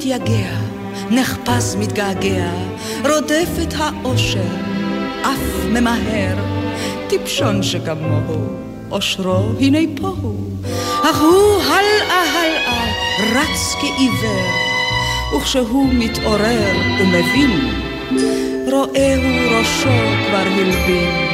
מתייגע, נחפש מתגעגע, רודף את האושר, אף ממהר, טיפשון שכמוהו, אושרו הנה פה הוא, אך הוא הלאה הלאה, רץ כעיוור, וכשהוא מתעורר ומבין, רואהו ראשו כבר הלבין.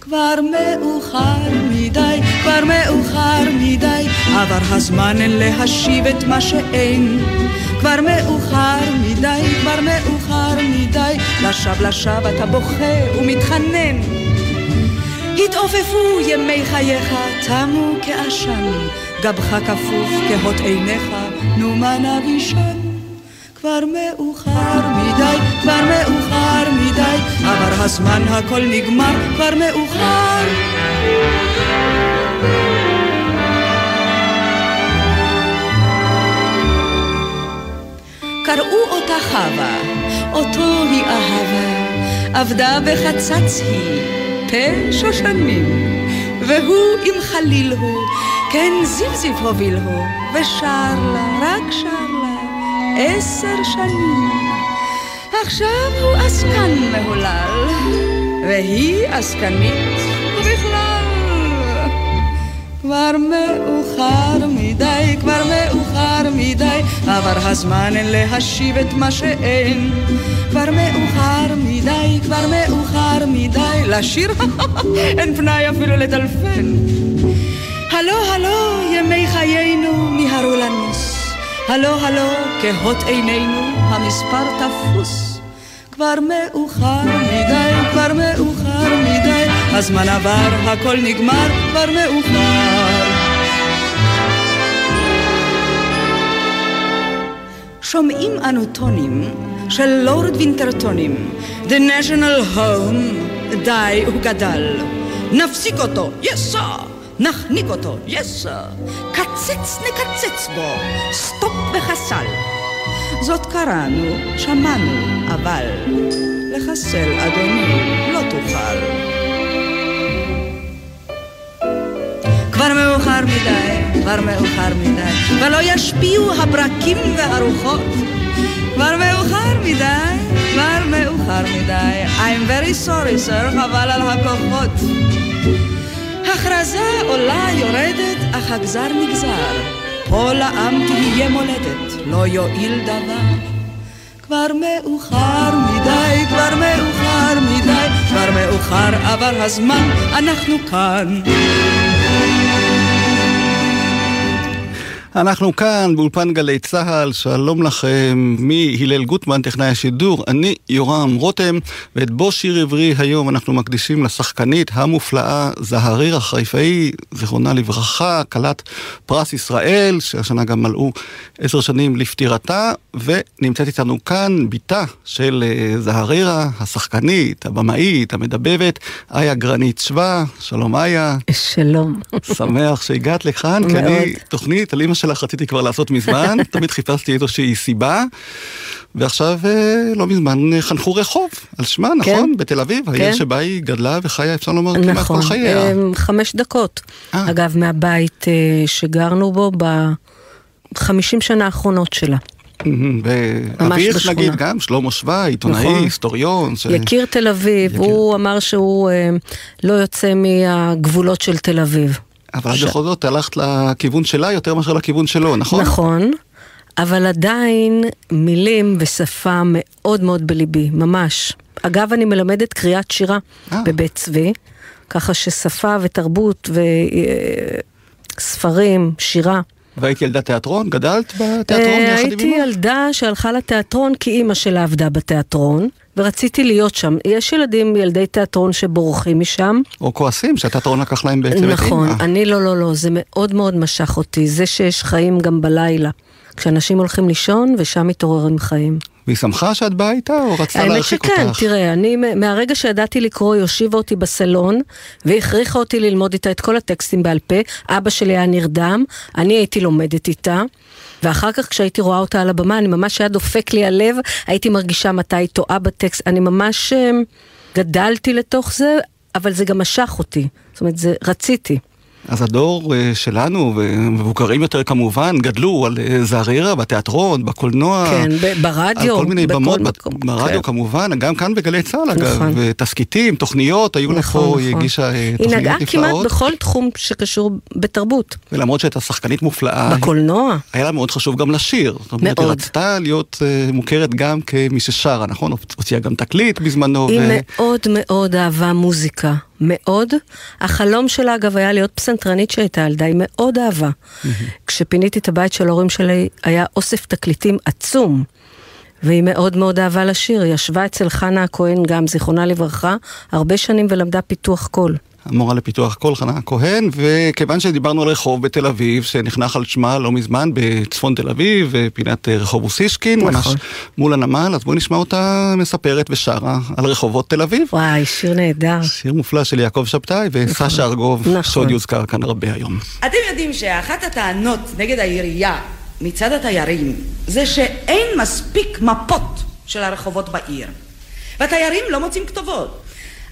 כבר מאוחר מדי, כבר מאוחר מדי, עבר הזמן להשיב את מה שאין. כבר מאוחר מדי, כבר מאוחר מדי, לשווא לשווא אתה בוכה ומתחנן. התעופפו ימי חייך, תמו כעשן, גבך כפוף כהות עיניך, נו מה נבישן? כבר מאוחר מדי, כבר מאוחר מדי, עבר הזמן הכל נגמר, כבר מאוחר. קראו אותה חווה, אותו היא אהבה, עבדה בחצץ היא, פה שושנים, והוא עם חליל הוא, כן זיבזיב הוביל הוא, ושר לה, רק שר לה. עשר שנים. עכשיו הוא עסקן מהולל, והיא עסקנית. כבר מאוחר מדי, כבר מאוחר מדי, עבר הזמן להשיב את מה שאין. כבר מאוחר מדי, כבר מאוחר מדי, לשיר אין פנאי אפילו לטלפן. הלו, הלו, ימי חיינו מיהרו לנוס. הלו הלו, כהות עינינו, המספר תפוס. כבר מאוחר מדי, כבר מאוחר מדי, הזמן עבר, הכל נגמר, כבר מאוחר. שומעים אנו טונים של לורד וינטרטונים, The National Home, די, הוא גדל. נפסיק אותו, yes sir! נחניק אותו, yes, קצץ נקצץ בו, stop וחסל. זאת קראנו, שמענו, אבל לחסל, אדוני, לא תוכל. כבר מאוחר מדי, כבר מאוחר מדי, ולא ישפיעו הברקים והרוחות. כבר מאוחר מדי, כבר מאוחר מדי. I'm very sorry, sir, חבל על הכוחות. הכרזה עולה יורדת, אך הגזר נגזר. פה לעם תהיה מולדת, לא יועיל דבר. כבר מאוחר מדי, כבר מאוחר מדי, כבר מאוחר עבר הזמן, אנחנו כאן. אנחנו כאן באולפן גלי צה"ל, שלום לכם. מהלל גוטמן, טכנאי השידור, אני יורם רותם, ואת בו שיר עברי היום אנחנו מקדישים לשחקנית המופלאה זהריר החיפאי, זיכרונה לברכה, כלת פרס ישראל, שהשנה גם מלאו עשר שנים לפטירתה, ונמצאת איתנו כאן בתה של זהרירה, השחקנית, הבמאית, המדבבת, איה גרנית שווה, שלום איה. שלום. שמח שהגעת לכאן, כי אני תוכנית על אמא שלך רציתי כבר לעשות מזמן, תמיד חיפשתי איזושהי סיבה, ועכשיו לא מזמן חנכו רחוב על שמה, נכון? כן, בתל אביב, כן. העיר שבה היא גדלה וחיה, אפשר לומר, נכון, כמעט כל חייה. חמש דקות, 아. אגב, מהבית שגרנו בו בחמישים שנה האחרונות שלה. ואביך נגיד גם, שלמה שווה, עיתונאי, נכון. היסטוריון. ש... יקיר תל אביב, יקיר. הוא אמר שהוא אה, לא יוצא מהגבולות של תל אביב. אבל ש... בכל זאת הלכת לכיוון שלה יותר מאשר לכיוון שלו, נכון? נכון, אבל עדיין מילים ושפה מאוד מאוד בליבי, ממש. אגב, אני מלמדת קריאת שירה 아. בבית צבי, ככה ששפה ותרבות וספרים, שירה. והיית ילדת תיאטרון? גדלת בתיאטרון יחד עם אמא? הייתי ילדה שהלכה לתיאטרון כי אימא שלה עבדה בתיאטרון. ורציתי להיות שם. יש ילדים, ילדי תיאטרון שבורחים משם. או כועסים שהתיאטרון לקח להם בעצם את נכון, אימא. אני לא, לא, לא, זה מאוד מאוד משך אותי, זה שיש חיים גם בלילה. כשאנשים הולכים לישון ושם מתעוררים חיים. והיא שמחה שאת באה איתה, או רצתה האמת להרחיק שכן, אותך? תראה, אני מהרגע שידעתי לקרוא, היא הושיבה אותי בסלון, והכריחה אותי ללמוד איתה את כל הטקסטים בעל פה. אבא שלי היה נרדם, אני הייתי לומדת איתה. ואחר כך כשהייתי רואה אותה על הבמה, אני ממש היה דופק לי הלב, הייתי מרגישה מתי היא טועה בטקסט, אני ממש אה, גדלתי לתוך זה, אבל זה גם משך אותי, זאת אומרת, זה רציתי. אז הדור אה, שלנו, ומבוגרים יותר כמובן, גדלו על אה, זערירה בתיאטרון, בקולנוע. כן, ברדיו, על כל מיני בכל במות, מקום, ברדיו כן. כמובן, גם כאן בגלי צה"ל אגב, נכון. ותסכיתים, תוכניות, היו לה נכון, פה, היא נכון. הגישה אה, היא תוכניות נגעה כמעט נפלאות, בכל תחום שקשור בתרבות. ולמרות שהייתה שחקנית מופלאה, בקולנוע. היה לה מאוד חשוב גם לשיר. זאת אומרת, היא מאוד. רצתה להיות מוכרת גם כמי ששרה, נכון? הוציאה גם תקליט בזמנו. היא ו- מאוד מאוד אהבה מוזיקה, מאוד. החלום שלה אגב היה להיות פסנתרנית שהייתה ילדה, היא מאוד אהבה. כשפיניתי את הבית של ההורים שלי היה אוסף תקליטים עצום. והיא מאוד מאוד אהבה לשיר, היא ישבה אצל חנה הכהן גם, זיכרונה לברכה, הרבה שנים ולמדה פיתוח קול. המורה לפיתוח קול חנה כהן, וכיוון שדיברנו על רחוב בתל אביב, שנחנך על שמה לא מזמן בצפון תל אביב, פינת אה, רחוב אוסישקין, נכון. ממש מול הנמל, אז בואי נשמע אותה מספרת ושרה על רחובות תל אביב. וואי, שיר נהדר. שיר מופלא של יעקב שבתאי וסשה ארגוב, נכון. שעוד יוזכר כאן הרבה היום. אתם יודעים שאחת הטענות נגד העירייה מצד התיירים זה שאין מספיק מפות של הרחובות בעיר. והתיירים לא מוצאים כתובות.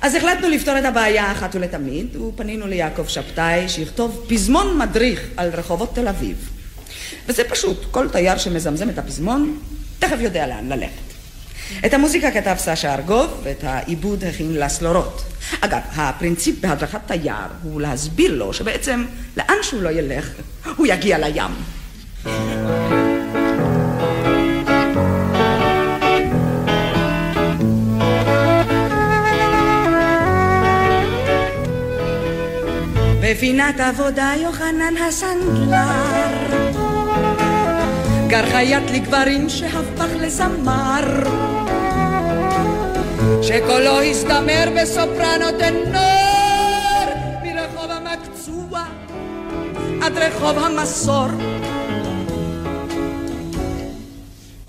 אז החלטנו לפתור את הבעיה אחת ולתמיד, ופנינו ליעקב שבתאי שיכתוב פזמון מדריך על רחובות תל אביב. וזה פשוט, כל תייר שמזמזם את הפזמון, תכף יודע לאן ללכת. את המוזיקה כתב סשה ארגוב, ואת העיבוד הכין לסלורות. אגב, הפרינציפ בהדרכת תייר הוא להסביר לו שבעצם לאן שהוא לא ילך, הוא יגיע לים. בפינת עבודה יוחנן הסנדלר. גר חיית לגברים שהפך לזמר שקולו הסתמר בסופרנו טנור מרחוב המקצוע עד רחוב המסור.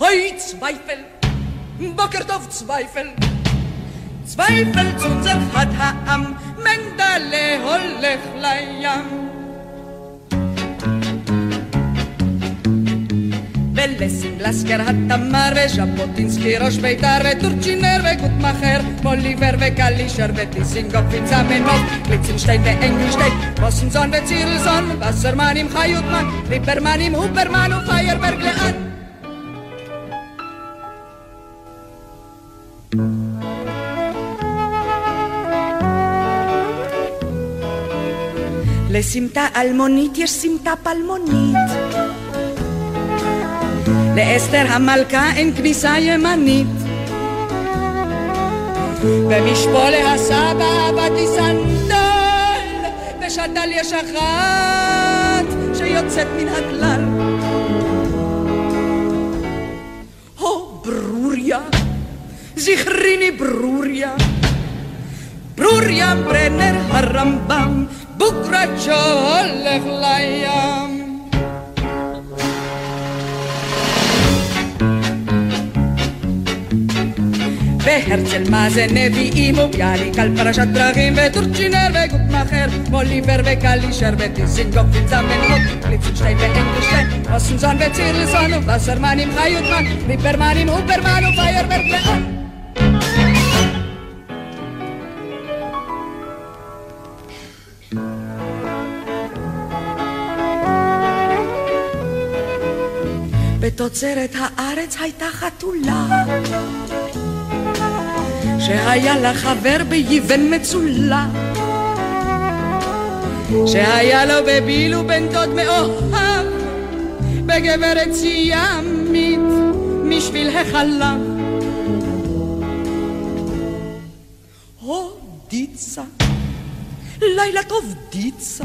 אוי צווייפל, בוקר טוב צווייפל צווייפל צונזר חד העם, מנדלה הולך לים. ולסינג לסקר התמר וז'בוטינסקי ראש בית"ר וטורצ'ינר וגוטמכר בוליבר וקלישר וטיסינגוף וצמנוב קליצנשטיין ואנגלשטיין בוסנזון וצירלסון וסרמן עם חיוטמן ליברמן עם הופרמן ופיירברג לאן לסמטה אלמונית יש סמטה פלמונית לאסתר המלכה אין כניסה ימנית במשפולה הסבא עבדתי סנדל בשתל יש אחת שיוצאת מן הכלל הו ברוריה זכריני ברוריה ברוריה ברנר הרמב"ם בוקרצ'ו הולך לים. והרצל מה זה נביאים וביאליק על פרשת דרכים וטורצ'ינר וגוטמכר מוליבר וקלישר וטיסינגוף וצמנהוק קליצנשטיין ואנגלשטיין אוסנזון וצירלסון ווסרמן עם חיוטמן. ליברמן עם הופרמן ופיירברג לאן בתוצרת הארץ הייתה חתולה שהיה לה חבר ביבן מצולע שהיה לו בביל ובן דוד מאוהב בגברת סיאמית משביל החלב הו דיצה, לילה טוב דיצה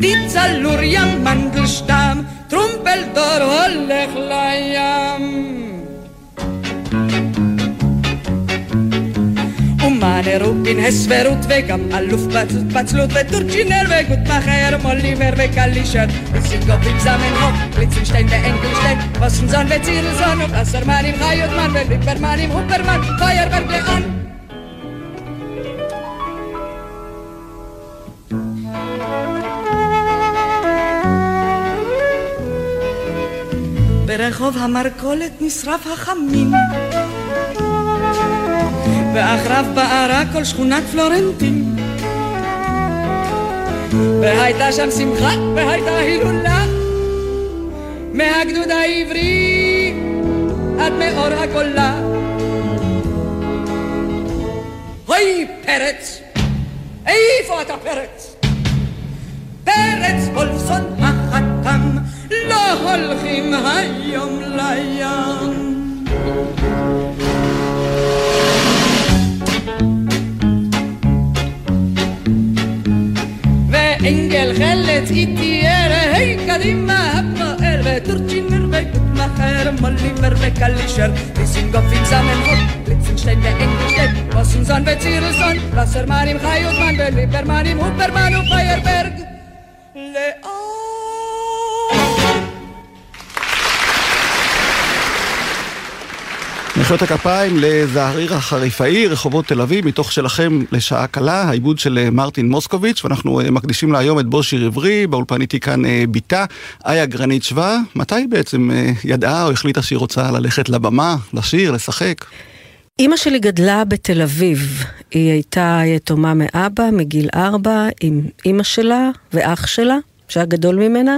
דיצה לוריה מנדלשטם טרומפלדור הולך לים מאנר ופין הסברות וגם אלוף בצלות וטורצ'ינר וגוטמאכר מוליבר וקלישר וסיגוף עם זמנהוף ליצנשטיין ואנגלשטיין וסנזון וצירזון ובסרמן עם חיותמן וליברמן עם הופרמן פיירברג לאן ברחוב המרכולת נשרף החמין. ואחריו בערה כל שכונת פלורנטין. והייתה שם שמחה והייתה הילולה. מהגדוד העברי עד מאור הגולה אוי פרץ! איפה אתה פרץ? פרץ החתם לא הולכים היום לים ואנגל חלץ איטייר, היי קדימה הפועל וטורצ'ינר וגוטמאכר מוליבר וקלישר דיסינגוף עם זמנהוט ליצנשטיין ואנגלשטיין ווסנזון וצירסון וסרמן עם חיותמן וליברמן עם הופרמן ופיירברג לאן מחיאות הכפיים לזעריר החריפאי, רחובות תל אביב, מתוך שלכם לשעה קלה, העיבוד של אה, מרטין מוסקוביץ', ואנחנו אה, מקדישים לה היום את בושי רברי, באולפן איתי כאן אה, בתה, איה גרנית שווה. מתי בעצם ידעה או החליטה שהיא רוצה ללכת לבמה, לשיר, לשחק? אימא שלי גדלה בתל אביב. היא הייתה יתומה מאבא מגיל ארבע, עם אימא שלה ואח שלה. שהיה גדול ממנה,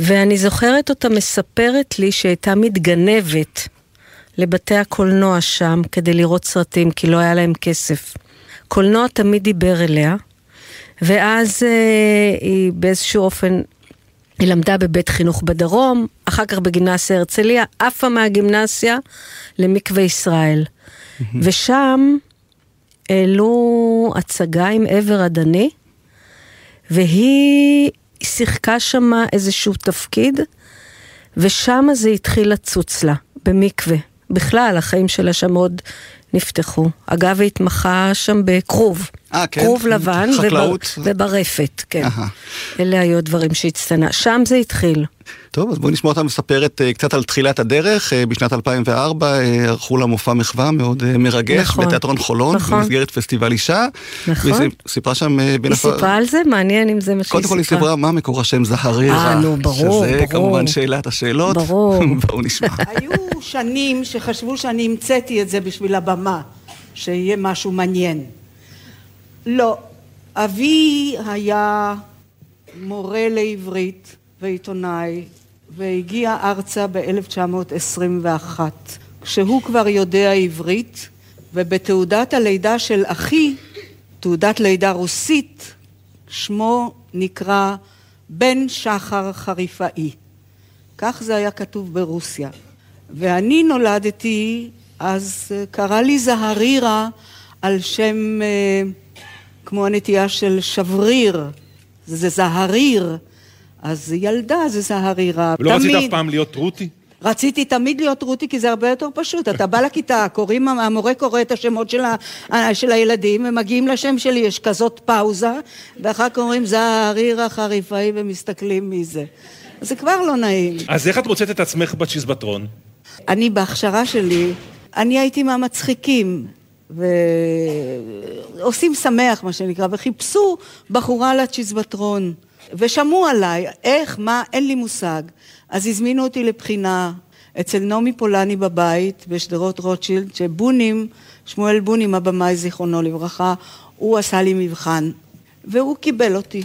ואני זוכרת אותה מספרת לי שהייתה מתגנבת לבתי הקולנוע שם כדי לראות סרטים, כי לא היה להם כסף. קולנוע תמיד דיבר אליה, ואז אה, היא באיזשהו אופן, היא למדה בבית חינוך בדרום, אחר כך בגימנסיה הרצליה, עפה מהגימנסיה למקווה ישראל. ושם העלו הצגה עם עבר הדני, והיא שיחקה שם איזשהו תפקיד, ושם זה התחיל לצוץ לה, במקווה. בכלל, החיים שלה שם מאוד נפתחו. אגב, היא התמחה שם בכרוב. אה, כן? כרוב לבן. חקלאות. ובר, וברפת, כן. Aha. אלה היו הדברים שהצטנה. שם זה התחיל. טוב, אז בואי נשמע אותה מספרת uh, קצת על תחילת הדרך. Uh, בשנת 2004 uh, אה, ערכו לה מופע מחווה מאוד מרגש נכון, בתיאטרון חולון, נכון. במסגרת פסטיבל אישה. נכון. והיא סיפרה שם... Uh, היא סיפרה על זה? מעניין אם זה מה שהיא סיפרה. קודם כל היא סיפרה מה מקור השם זהרירה. אה, נו, ברור, שזה ברור. שזה כמובן שאלת השאלות. ברור. בואו נשמע. היו שנים שחשבו שאני המצאתי את זה בשביל הבמה, שיהיה משהו מעניין. לא. אבי היה מורה לעברית ועיתונאי והגיע ארצה ב-1921 כשהוא כבר יודע עברית ובתעודת הלידה של אחי, תעודת לידה רוסית, שמו נקרא בן שחר חריפאי. כך זה היה כתוב ברוסיה. ואני נולדתי, אז קרא לי זהרירה על שם אה, כמו הנטייה של שבריר, זה זהריר, אז ילדה זה זהרירה. ולא רצית אף פעם להיות רותי? רציתי תמיד להיות רותי כי זה הרבה יותר פשוט. אתה בא לכיתה, קוראים, המורה קורא את השמות של, ה, של הילדים, הם מגיעים לשם שלי, יש כזאת פאוזה, ואחר כך אומרים זהרירה חריפאי ומסתכלים מי זה. זה כבר לא נעים. אז איך את מוצאת את עצמך בצ'יזבטרון? אני בהכשרה שלי, אני הייתי מהמצחיקים. ועושים שמח, מה שנקרא, וחיפשו בחורה לצ'יזבטרון, ושמעו עליי, איך, מה, אין לי מושג. אז הזמינו אותי לבחינה אצל נעמי פולני בבית, בשדרות רוטשילד, שבונים, שמואל בונים, הבמאי, זיכרונו לברכה, הוא עשה לי מבחן, והוא קיבל אותי.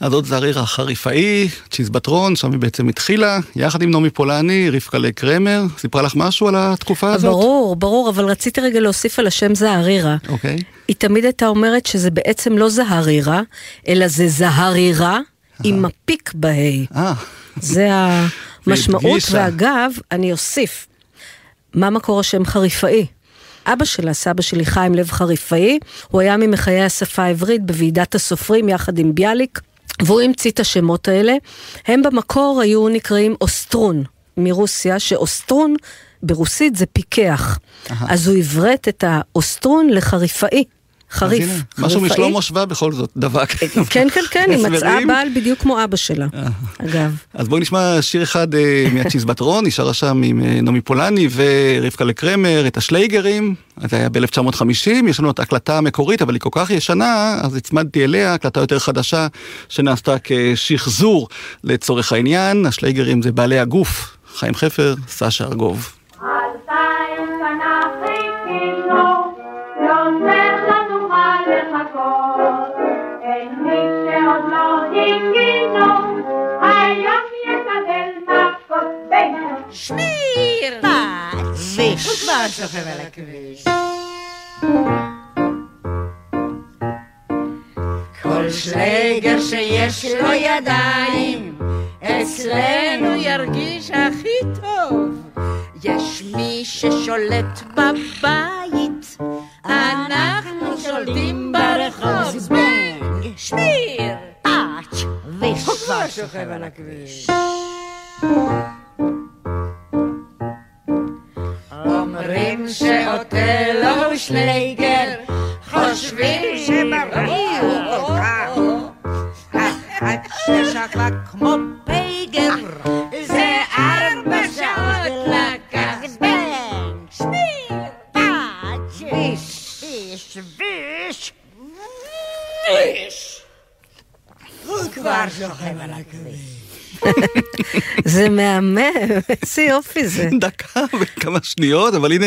אז זאת זריר החריפאי, צ'יזבטרון, שם היא בעצם התחילה, יחד עם נעמי פולני, רבקה לק קרמר, סיפרה לך משהו על התקופה הזאת? ברור, ברור, אבל רציתי רגע להוסיף על השם זהרירה. אוקיי. היא תמיד הייתה אומרת שזה בעצם לא זהרירה, אלא זה זהרירה עם מפיק בה'. אה. זה המשמעות, ואגב, אני אוסיף, מה מקור השם חריפאי? אבא שלה, סבא שלי חיים לב חריפאי, הוא היה ממחיי השפה העברית בוועידת הסופרים יחד עם ביאליק, והוא המציא את השמות האלה. הם במקור היו נקראים אוסטרון מרוסיה, שאוסטרון ברוסית זה פיקח. אז הוא עברת את האוסטרון לחריפאי. חריף. משהו משלמה שווה בכל זאת דבק. כן, כן, כן, היא מצאה. בעל בדיוק כמו אבא שלה, אגב. אז בואי נשמע שיר אחד אה, מהצ'יזבטרון, נשארה שם עם אה, נעמי פולני ורבקה לקרמר, את השלייגרים, זה היה ב-1950, יש לנו את ההקלטה המקורית, אבל היא כל כך ישנה, אז הצמדתי אליה, הקלטה יותר חדשה, שנעשתה כשחזור לצורך העניין, השלייגרים זה בעלי הגוף, חיים חפר, סשה ארגוב. שניר! ויש. הוא כבר שוכב על הכביש. כל שלגר שיש לו ידיים, אצלנו ירגיש הכי טוב. יש מי ששולט בבית, אנחנו שולטים ברחוב. זבנג! שניר! הוא כבר שוכב על הכביש. אומרים שאוטלו ושלייגר חושבים שבריא הוא אחד ששקע כמו פייגר זה ארבע שעות לקח. זבנג שניר פאץ' ויש ויש ויש. הוא כבר שוכב על הכביש זה מהמם, איזה יופי זה. דקה וכמה שניות, אבל הנה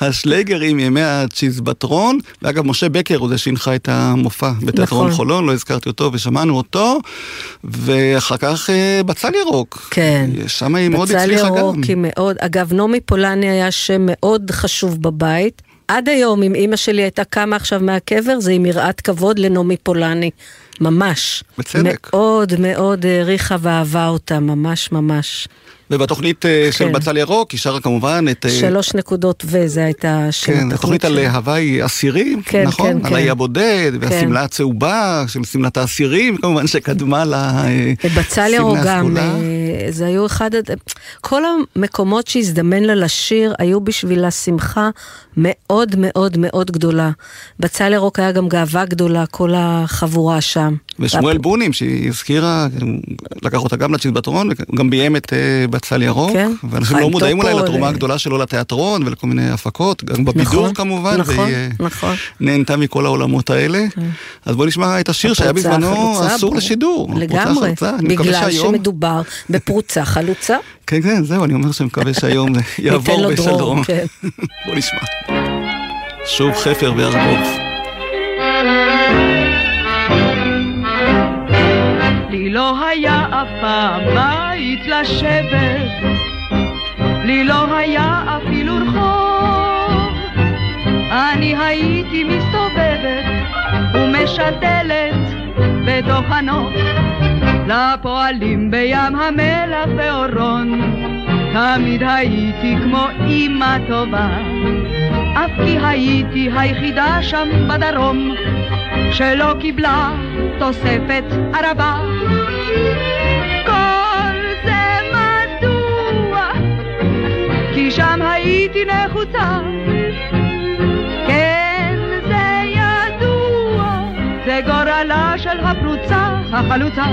השלייגרים ימי הצ'יזבטרון, ואגב משה בקר הוא זה שהנחה את המופע בתיאטרון נכון. חולון, לא הזכרתי אותו ושמענו אותו, ואחר כך אה, בצל ירוק. כן. שם היא מאוד בצל הצליחה ירוק גם. היא מאוד, אגב, נעמי פולני היה שם מאוד חשוב בבית. עד היום, אם אימא שלי הייתה קמה עכשיו מהקבר, זה עם יראת כבוד לנעמי פולני. ממש. בצדק. מאוד מאוד העריכה ואהבה אותה, ממש ממש. ובתוכנית אה, של כן. בצל ירוק היא שרה כמובן את... אה, שלוש נקודות ו, זה הייתה שם כן, התוכנית על. הוואי אסירים, כן, נכון? כן, על כן. האי הבודד, והשמלה הצהובה של שמלת האסירים, כמובן שקדמה ובצל לשמלה ירוק גם. אה, זה היו אחד, כל המקומות שהזדמן לה לשיר היו בשבילה שמחה מאוד מאוד מאוד גדולה. בצל ירוק היה גם גאווה גדולה, כל החבורה שם. ושמואל בונים, שהיא הזכירה, לקח אותה גם לצ'יזבטרון, וגם ביים את אה, בצל ירוק. כן. ואנשים לא מודעים אולי לתרומה אה. הגדולה שלו לתיאטרון ולכל מיני הפקות, גם בבידור נכון, כמובן, נכון, והיא אה, נכון. נהנתה מכל העולמות האלה. אז בואו נשמע את השיר שהיה בזמנו אסור. לשידור. לגמרי, בגלל שהיום... שמדובר בפרוצה חלוצה. כן, כן, זהו, אני אומר שאני מקווה שהיום זה יעבור בשלום. כן. בואו נשמע. שוב חפר וארגוב. לא היה אף פעם בית לשבת, לי לא היה אפילו רחוב. אני הייתי מסתובבת ומשתלת בתוך הנוף, לפועלים בים המלח ואורון. תמיד הייתי כמו אימא טובה, אף כי הייתי היחידה שם בדרום, שלא קיבלה תוספת ערבה. כל זה מדוע? כי שם הייתי נחוצה. כן, זה ידוע, זה גורלה של הפרוצה החלוצה.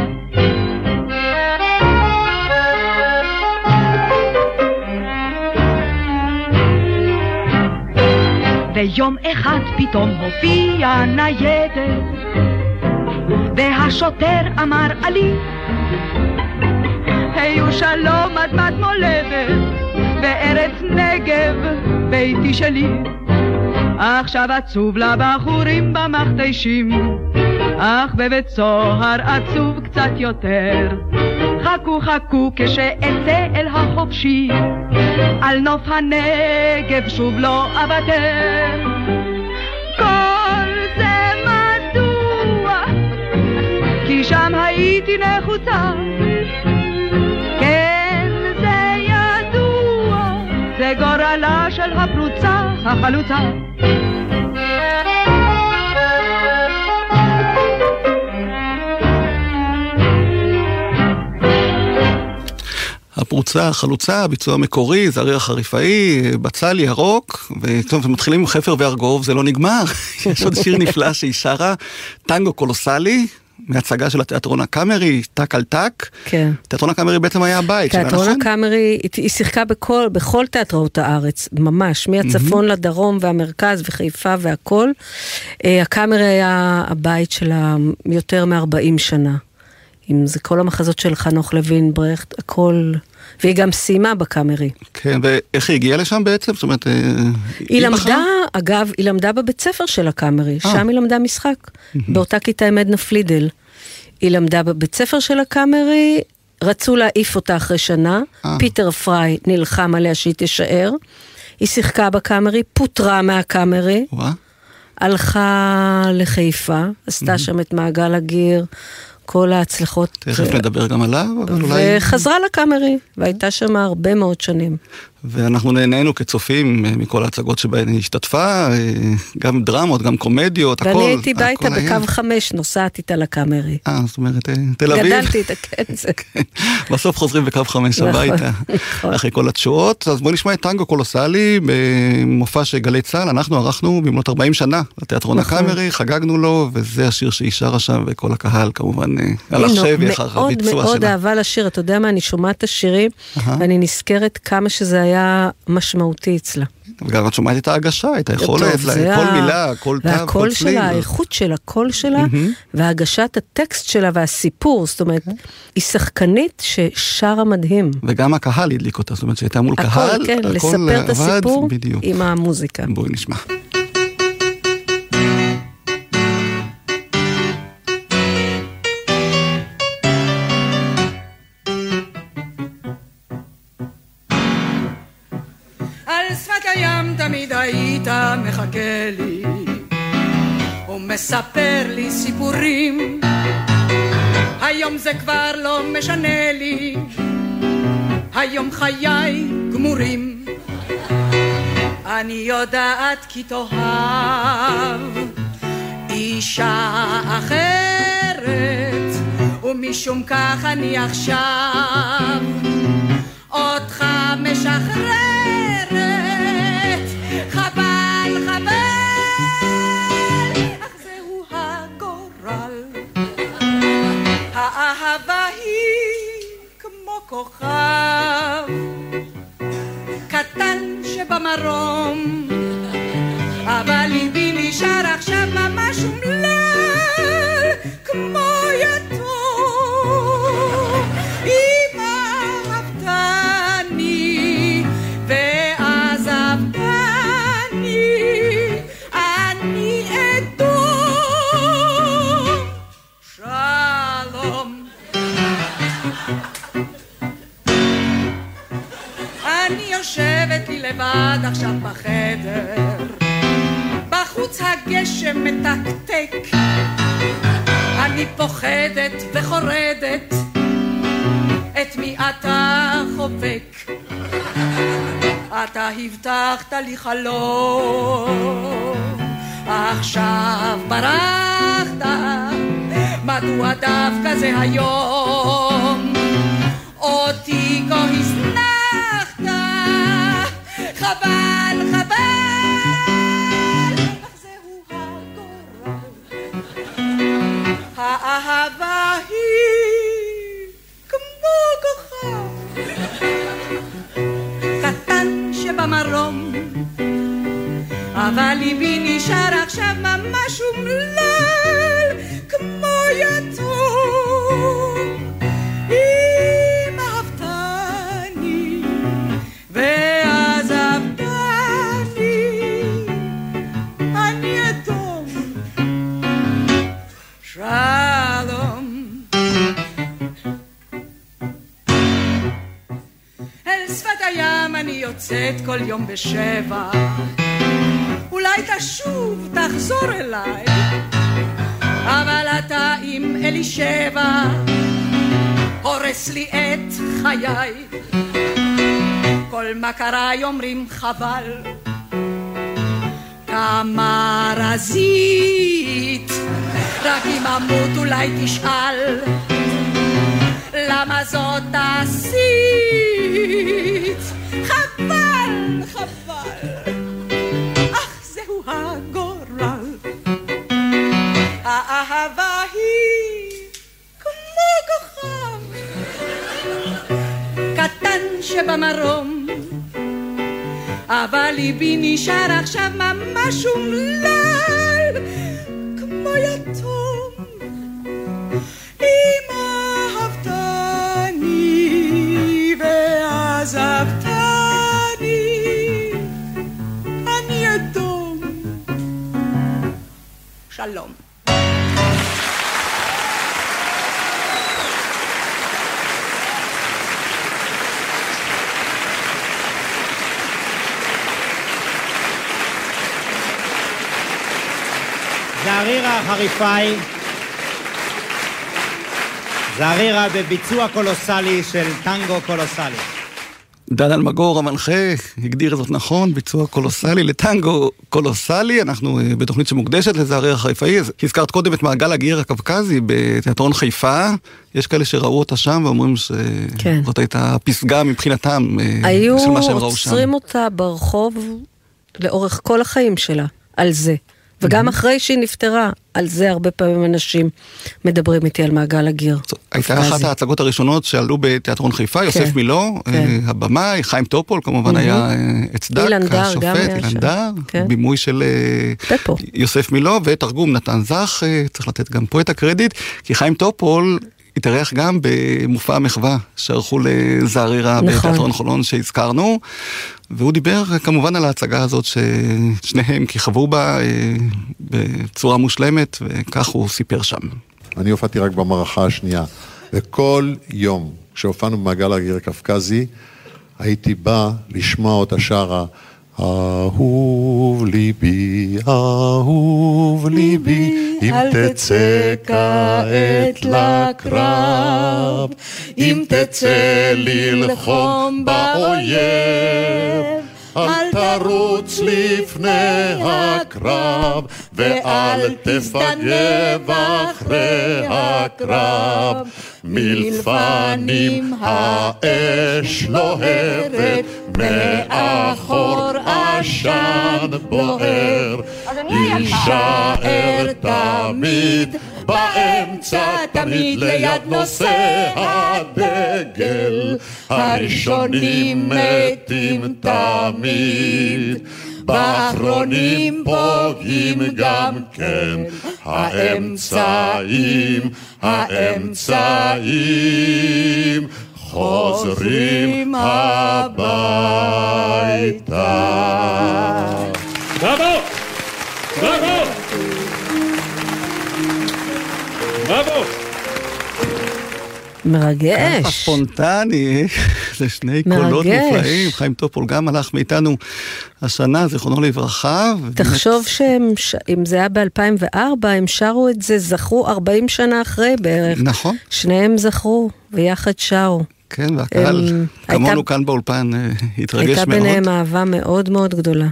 ויום אחד פתאום הופיעה ניידת והשוטר אמר עלי היו שלום אדמת מולדת וארץ נגב ביתי שלי. עכשיו עצוב לבחורים במכתשים אך בבית סוהר עצוב קצת יותר. חכו חכו כשאצא אל החופשי על נוף הנגב שוב לא אוותר כי שם הייתי נחוצה כן זה ידוע זה גורלה של הפרוצה החלוצה הפרוצה, החלוצה, ביצוע מקורי, זריר החריפאי, בצל ירוק, וטוב, מתחילים עם חפר וארגוב, זה לא נגמר. יש עוד שיר נפלא שהיא שרה, טנגו קולוסלי. מהצגה של התיאטרון הקאמרי, טק על טק. כן. תיאטרון הקאמרי בעצם היה הבית שלה, תיאטרון נכון? הקאמרי, היא- שיחקה בכל, בכל תיאטראות הארץ, ממש, מהצפון לדרום והמרכז וחיפה והכל. אה, הקאמרי היה הבית שלה יותר מ-40 שנה. אם זה כל המחזות של חנוך לוין, ברכט, הכל... והיא גם סיימה בקאמרי. כן, ואיך היא הגיעה לשם בעצם? זאת אומרת, אה, היא בחרה? למדה, אגב, היא למדה בבית ספר של הקאמרי, אה. שם היא למדה משחק, באותה כיתה עם עדנה פלידל. היא למדה בבית ספר של הקאמרי, רצו להעיף אותה אחרי שנה, אה. פיטר פריי נלחם עליה שהיא תישאר, היא שיחקה בקאמרי, פוטרה מהקאמרי. הלכה לחיפה, עשתה שם את מעגל הגיר, כל ההצלחות. תכף נדבר גם עליו, אבל אולי... וחזרה לקאמרי, והייתה שם הרבה מאוד שנים. ואנחנו נהנינו כצופים אה, מכל ההצגות שבהן היא השתתפה, אה, גם דרמות, גם קומדיות, הכל. ואני הייתי ביתה. בקו חמש, נוסעת איתה לקאמרי. אה, זאת אומרת, אה, תל אביב. גדלתי איתה, כן, זה. בסוף חוזרים בקו חמש נכון, הביתה, נכון. אחרי כל התשואות. אז בואו נשמע את טנגו קולוסלי במופע של גלי צה"ל, אנחנו ערכנו במלאת 40 שנה לתיאטרון נכון. הקאמרי, חגגנו לו, וזה השיר שהיא שרה שם, וכל הקהל כמובן הלך שבי אחר מאוד הביצוע מאוד שלה. אהבה לשיר, אתה יודע מה, אני שומעת את השירים. ואני נזכרת כמה שזה היה משמעותי אצלה. וגם את שומעת את ההגשה, את היכולת, טוב, כל ה- מילה, כל תו, כל והקול צליל. שלה, האיכות של הקול שלה. והגשת הטקסט שלה והסיפור, זאת אומרת, היא שחקנית ששרה מדהים. וגם הקהל הדליק אותה, זאת אומרת שהייתה מול קהל, הכל, כן, הכל לספר את עבד, הסיפור בדיוק. עם המוזיקה. בואי נשמע. היית מחכה לי. ומספר לי סיפורים. היום זה כבר לא משנה לי. היום חיי גמורים. אני יודעת כי תאהב אישה אחרת ומשום כך אני עכשיו אותך משחררת האהבה היא כמו כוכב קטן שבמרום עכשיו בחדר. בחוץ הגשם מתקתק. אני פוחדת וחורדת. את מי אתה חובק? אתה הבטחת לי חלום. עכשיו ברחת. מדוע דווקא זה היום? אותי כה הזנחת חבל חבל. אך זהו הגורל. האהבה היא כמו כוכב. קטן שבמרום אבל ליבי נשאר עכשיו ממש אומלל כל יום בשבע. אולי תשוב, תחזור אליי אבל אתה עם אלישבע. הורס לי את חיי. כל מכריי אומרים חבל. כמה רזית. רק אם אמות אולי תשאל. למה זאת עשית אהבה היא כמו כוכב קטן שבמרום אבל ליבי נשאר עכשיו ממש אומלל כמו יתום אם אהבתני ועזבתני אני יתום שלום זערירה החריפאי, זערירה בביצוע קולוסלי של טנגו קולוסלי. דן אלמגור המנחה הגדיר זאת נכון, ביצוע קולוסלי לטנגו קולוסלי, אנחנו אה, בתוכנית שמוקדשת לזעריר החיפאי, אז הזכרת קודם את מעגל הגיר הקווקזי בתיאטרון חיפה, יש כאלה שראו אותה שם ואומרים כן. שזאת הייתה פסגה מבחינתם אה, היו של מה שהם ראו שם. עוצרים אותה ברחוב לאורך כל החיים שלה, על זה. וגם אחרי שהיא נפטרה, על זה הרבה פעמים אנשים מדברים איתי על מעגל הגיר. הייתה. אחת ההצגות הראשונות שעלו בתיאטרון חיפה, יוסף מילו, כן. אה, הבמאי, חיים טופול כמובן מהמם. היה אה, אצדק, אילן דר גם השופט, אילן. דר, כן. בימוי של אה, יוסף מילו ותרגום נתן זך, אה, צריך לתת גם פה את הקרדיט, כי חיים טופול התארח גם במופע המחווה שערכו לזערירה נכון. בתיאטרון חולון שהזכרנו, והוא דיבר כמובן על ההצגה הזאת ששניהם כיכבו בה אה, בצורה מושלמת, וכך הוא סיפר שם. אני הופעתי רק במערכה השנייה, וכל יום כשהופענו במעגל הגיר הקווקזי, הייתי בא לשמוע אותה שרה אהוב ליבי, אהוב ליבי, אם תצא כעת לקרב, אם תצא ללחום באויב, אל תרוץ לפני הקרב, ואל תפגב אחרי הקרב. מלפנים האש לוהרת, מאחור עשן בוער. יישאר תמיד באמצע, תמיד ליד נושא הדגל. הראשונים מתים תמיד. באחרונים פוגעים גם כן האמצעים, האמצעים חוזרים הביתה. בראבו! מרגש. ככה ספונטני, זה שני קולות מרגש. מופלאים. חיים טופול גם הלך מאיתנו השנה, זיכרונו לברכה. ובאמת- תחשוב שהם, ש- אם זה היה ב-2004, הם שרו את זה, זכרו 40 שנה אחרי בערך. נכון. שניהם זכרו, ויחד שרו. כן, והקהל, הם- כמונו הייתה- כאן באולפן, אה, התרגש הייתה מאוד. ביניהם אהבה מאוד מאוד גדולה.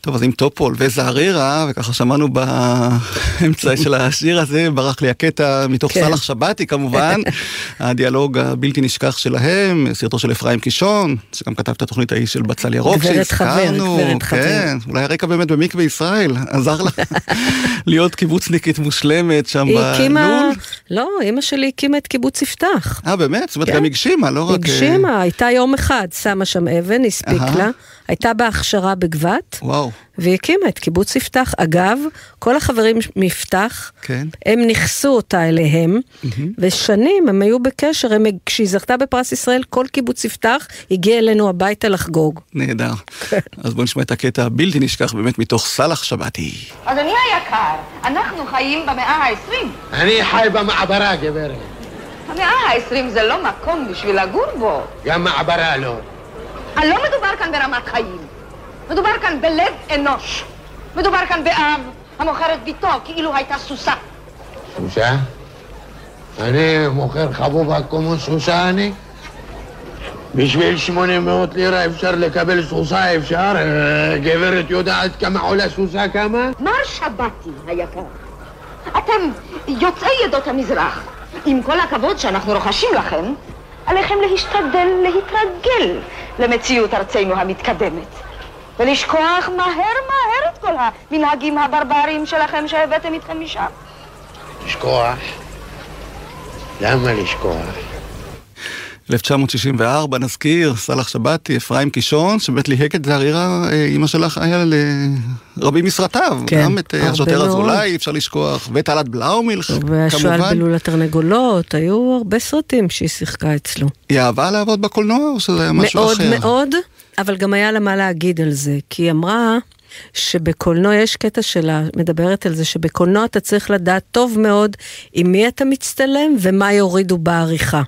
טוב, אז עם טופול וזערירה, וככה שמענו באמצע של השיר הזה, ברח לי הקטע מתוך כן. סאלח שבתי כמובן, הדיאלוג הבלתי נשכח שלהם, סרטו של אפרים קישון, שגם כתב את התוכנית ההיא של בצל ירוק שהזכרנו, גברת חבר. כן, אולי הרקע באמת במקווה ישראל, עזר לה להיות קיבוצניקית מושלמת שם בלול. לא, אימא שלי הקימה את קיבוץ יפתח. אה באמת? זאת אומרת כן. גם הגשימה, לא רק... אה, הגשימה, הייתה יום אחד, שמה שם אבן, הספיק. לה, הייתה בהכשרה בגבת, וואו, והיא הקימה את קיבוץ יפתח. אגב, כל החברים מיפתח, כן. הם נכסו אותה אליהם, ושנים הם היו בקשר, הם, כשהיא זכתה בפרס ישראל, כל קיבוץ יפתח הגיע אלינו הביתה לחגוג. נהדר. אז בואו נשמע את הקטע הבלתי נשכח באמת מתוך סאלח שבתי. אדוני היקר, אנחנו חיים במאה ה-20. אני חי במעברה, גברת. המאה ה-20 זה לא מקום בשביל לגור בו. גם מעברה לא. אה, לא מדובר כאן ברמת חיים. מדובר כאן בלב אנוש. מדובר כאן באב המוכר את ביתו כאילו הייתה סוסה. סוסה? אני מוכר חבובה כמו סוסה אני? בשביל 800 לירה אפשר לקבל סוסה, אפשר? אה, גברת יודעת כמה עולה סוסה כמה? מר שבתי היקר, אתם יוצאי עדות המזרח. עם כל הכבוד שאנחנו רוחשים לכם, עליכם להשתדל להתרגל למציאות ארצנו המתקדמת. ולשכוח מהר מהר את כל המנהגים הברבריים שלכם שהבאתם איתכם משם. לשכוח? למה לשכוח? 1964, נזכיר, סאלח שבתי, אפרים קישון, שבאמת ליהק את זערירה, אה, אימא שלך היה לרבים מסרטיו. כן, גם את אה, השוטר מאוד. אזולאי, אי אפשר לשכוח, ואת אלעד בלאומילך, והשועל כמובן. בלול התרנגולות, היו הרבה סרטים שהיא שיחקה אצלו. היא אהבה לעבוד בקולנוע, או שזה היה משהו מאוד אחר? מאוד, אבל גם היה לה מה להגיד על זה, כי היא אמרה שבקולנוע יש קטע שלה, מדברת על זה שבקולנוע אתה צריך לדעת טוב מאוד עם מי אתה מצטלם ומה יורידו בעריכה.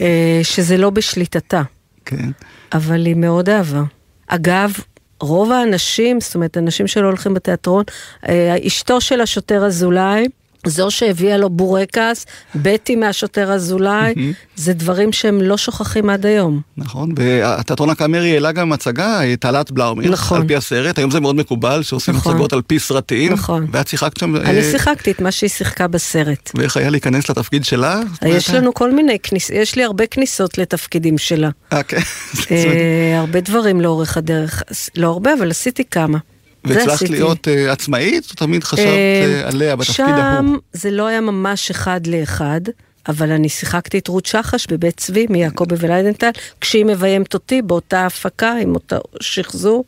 אה, שזה לא בשליטתה. כן. אבל היא מאוד אהבה. אגב, רוב האנשים, זאת אומרת, אנשים שלא הולכים בתיאטרון, אה, אשתו של השוטר אזולאי, זו שהביאה לו בורקס, בטי מהשוטר אזולאי, זה דברים שהם לא שוכחים עד היום. נכון, והתיאטרון הקאמרי העלה גם הצגה, תעלת בלאומילך, נכון. על פי הסרט, היום זה מאוד מקובל שעושים נכון. הצגות על פי סרטים. נכון. ואת שיחקת שם... אני אה, שיחקתי את מה שהיא שיחקה בסרט. ואיך היה להיכנס לתפקיד שלה? יש לנו כל מיני כניס... יש לי הרבה כניסות לתפקידים שלה. אה, כן. אה, הרבה דברים לאורך הדרך, לא הרבה, אבל עשיתי כמה. והצלחת. להיות אה, עצמאית, או תמיד חשבת אה, עליה בתפקיד שם ההוא? זה לא היה ממש אחד לאחד, אבל אני שיחקתי את רות שחש בבית צבי מיעקבי וליידנטל, כשהיא מביימת אותי באותה הפקה עם אותו שחזור.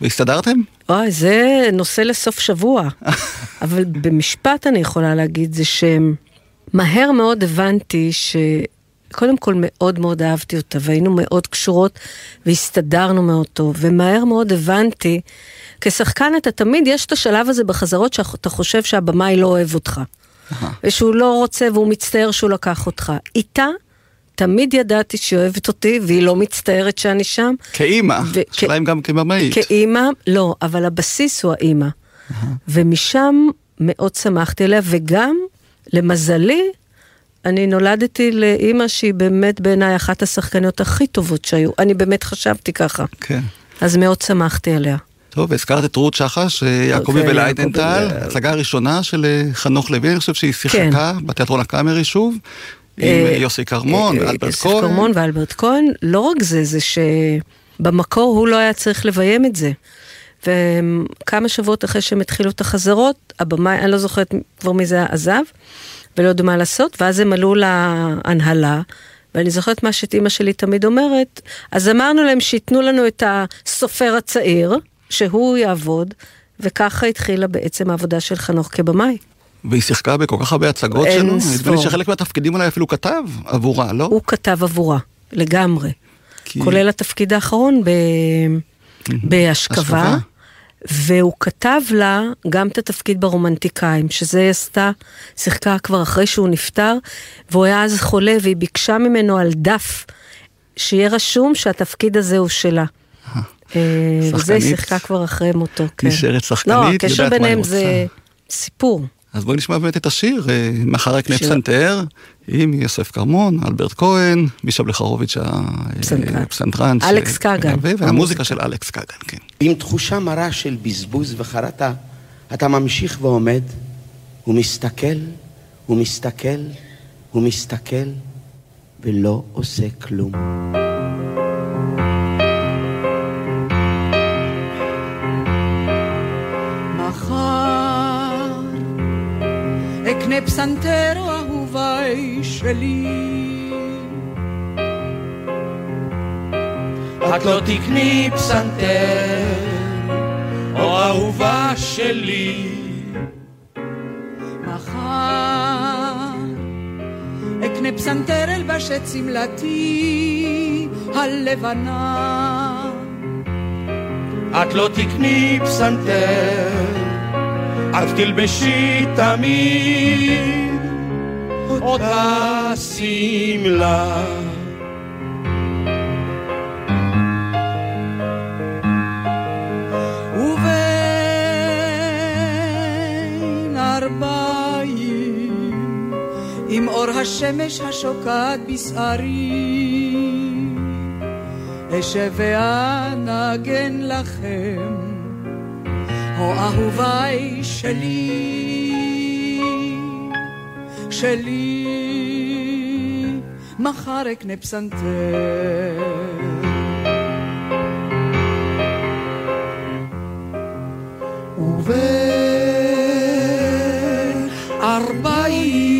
והסתדרתם? אוי, זה נושא לסוף שבוע. אבל במשפט אני יכולה להגיד זה שמהר מאוד הבנתי ש... קודם כל מאוד מאוד אהבתי אותה, והיינו מאוד קשורות, והסתדרנו מאוד טוב, ומהר מאוד הבנתי, כשחקן אתה תמיד, יש את השלב הזה בחזרות שאתה חושב שהבמאי לא אוהב אותך. ושהוא לא רוצה והוא מצטער שהוא לקח אותך. איתה, תמיד ידעתי שהיא אוהבת אותי, והיא לא מצטערת שאני שם. כאימא, ו- השאלה אם גם כבמאית. כאימא, לא, אבל הבסיס הוא האימא. ומשם מאוד שמחתי עליה, וגם, למזלי, אני נולדתי לאימא שהיא באמת בעיניי אחת השחקניות הכי טובות שהיו. אני באמת חשבתי ככה. כן. אז מאוד שמחתי עליה. טוב, הזכרת את רות שחש, אה, יעקבי אוקיי, יעקבי ו- ההצגה הראשונה של אה, חנוך לוי, אני חושב שהיא כן. שיחקה בתיאטרון הקאמרי שוב, עם אה, אה, יוסי כרמון, אה, ואלברט כהן. כרמון ואלברט כהן, לא רק זה, זה שבמקור הוא לא היה צריך לביים את זה. וכמה שבועות אחרי שהם התחילו את החזרות, הבמאי, אני לא זוכרת כבר מי זה עזב, ולא יודעים מה לעשות, ואז הם עלו להנהלה, ואני זוכרת מה שאת אימא שלי תמיד אומרת, אז אמרנו להם שייתנו לנו את הסופר הצעיר, שהוא יעבוד, וככה התחילה בעצם העבודה של חנוך כבמאי. והיא שיחקה בכל כך הרבה הצגות שלו. נדמה לי שחלק מהתפקידים אולי אפילו כתב עבורה, לא? הוא כתב עבורה, לגמרי. כי- כולל התפקיד האחרון ב... בהשכבה, השכבה. והוא כתב לה גם את התפקיד ברומנטיקאים, שזה היא עשתה, שיחקה כבר אחרי שהוא נפטר, והוא היה אז חולה, והיא ביקשה ממנו על דף שיהיה רשום שהתפקיד הזה הוא שלה. אה, וזה היא. שיחקה כבר אחרי מותו, כן. נשארת שחקנית, לא, יודעת הקשר מה היא ביניהם. זה סיפור. אז בואי נשמע באמת את השיר, אה, מאחורי קנה. פסנתר, עם יוסף כרמון, אלברט כהן, מישה בלחרוביץ' פסנתרן. הפסנתרן. אלכס קגן. והמוזיקה של אלכס קגן, כן. עם תחושה מרה של בזבוז וחרטה, אתה ממשיך ועומד, ומסתכל, ומסתכל, ומסתכל, ולא עושה כלום. פסנתר אהובי שלי את לא תקני פסנתר, או אהובה שלי. מחר אקנה פסנתר אלבש את שמלתי הלבנה את לא תקני פסנתר, את תלבשי תמיד אותה שמלה. עם אור השמש השוקעת בשערי אשב ואנגן לכם או אהוביי שלי, שלי, מחר אקנה פסנתר. ובין ארבעים,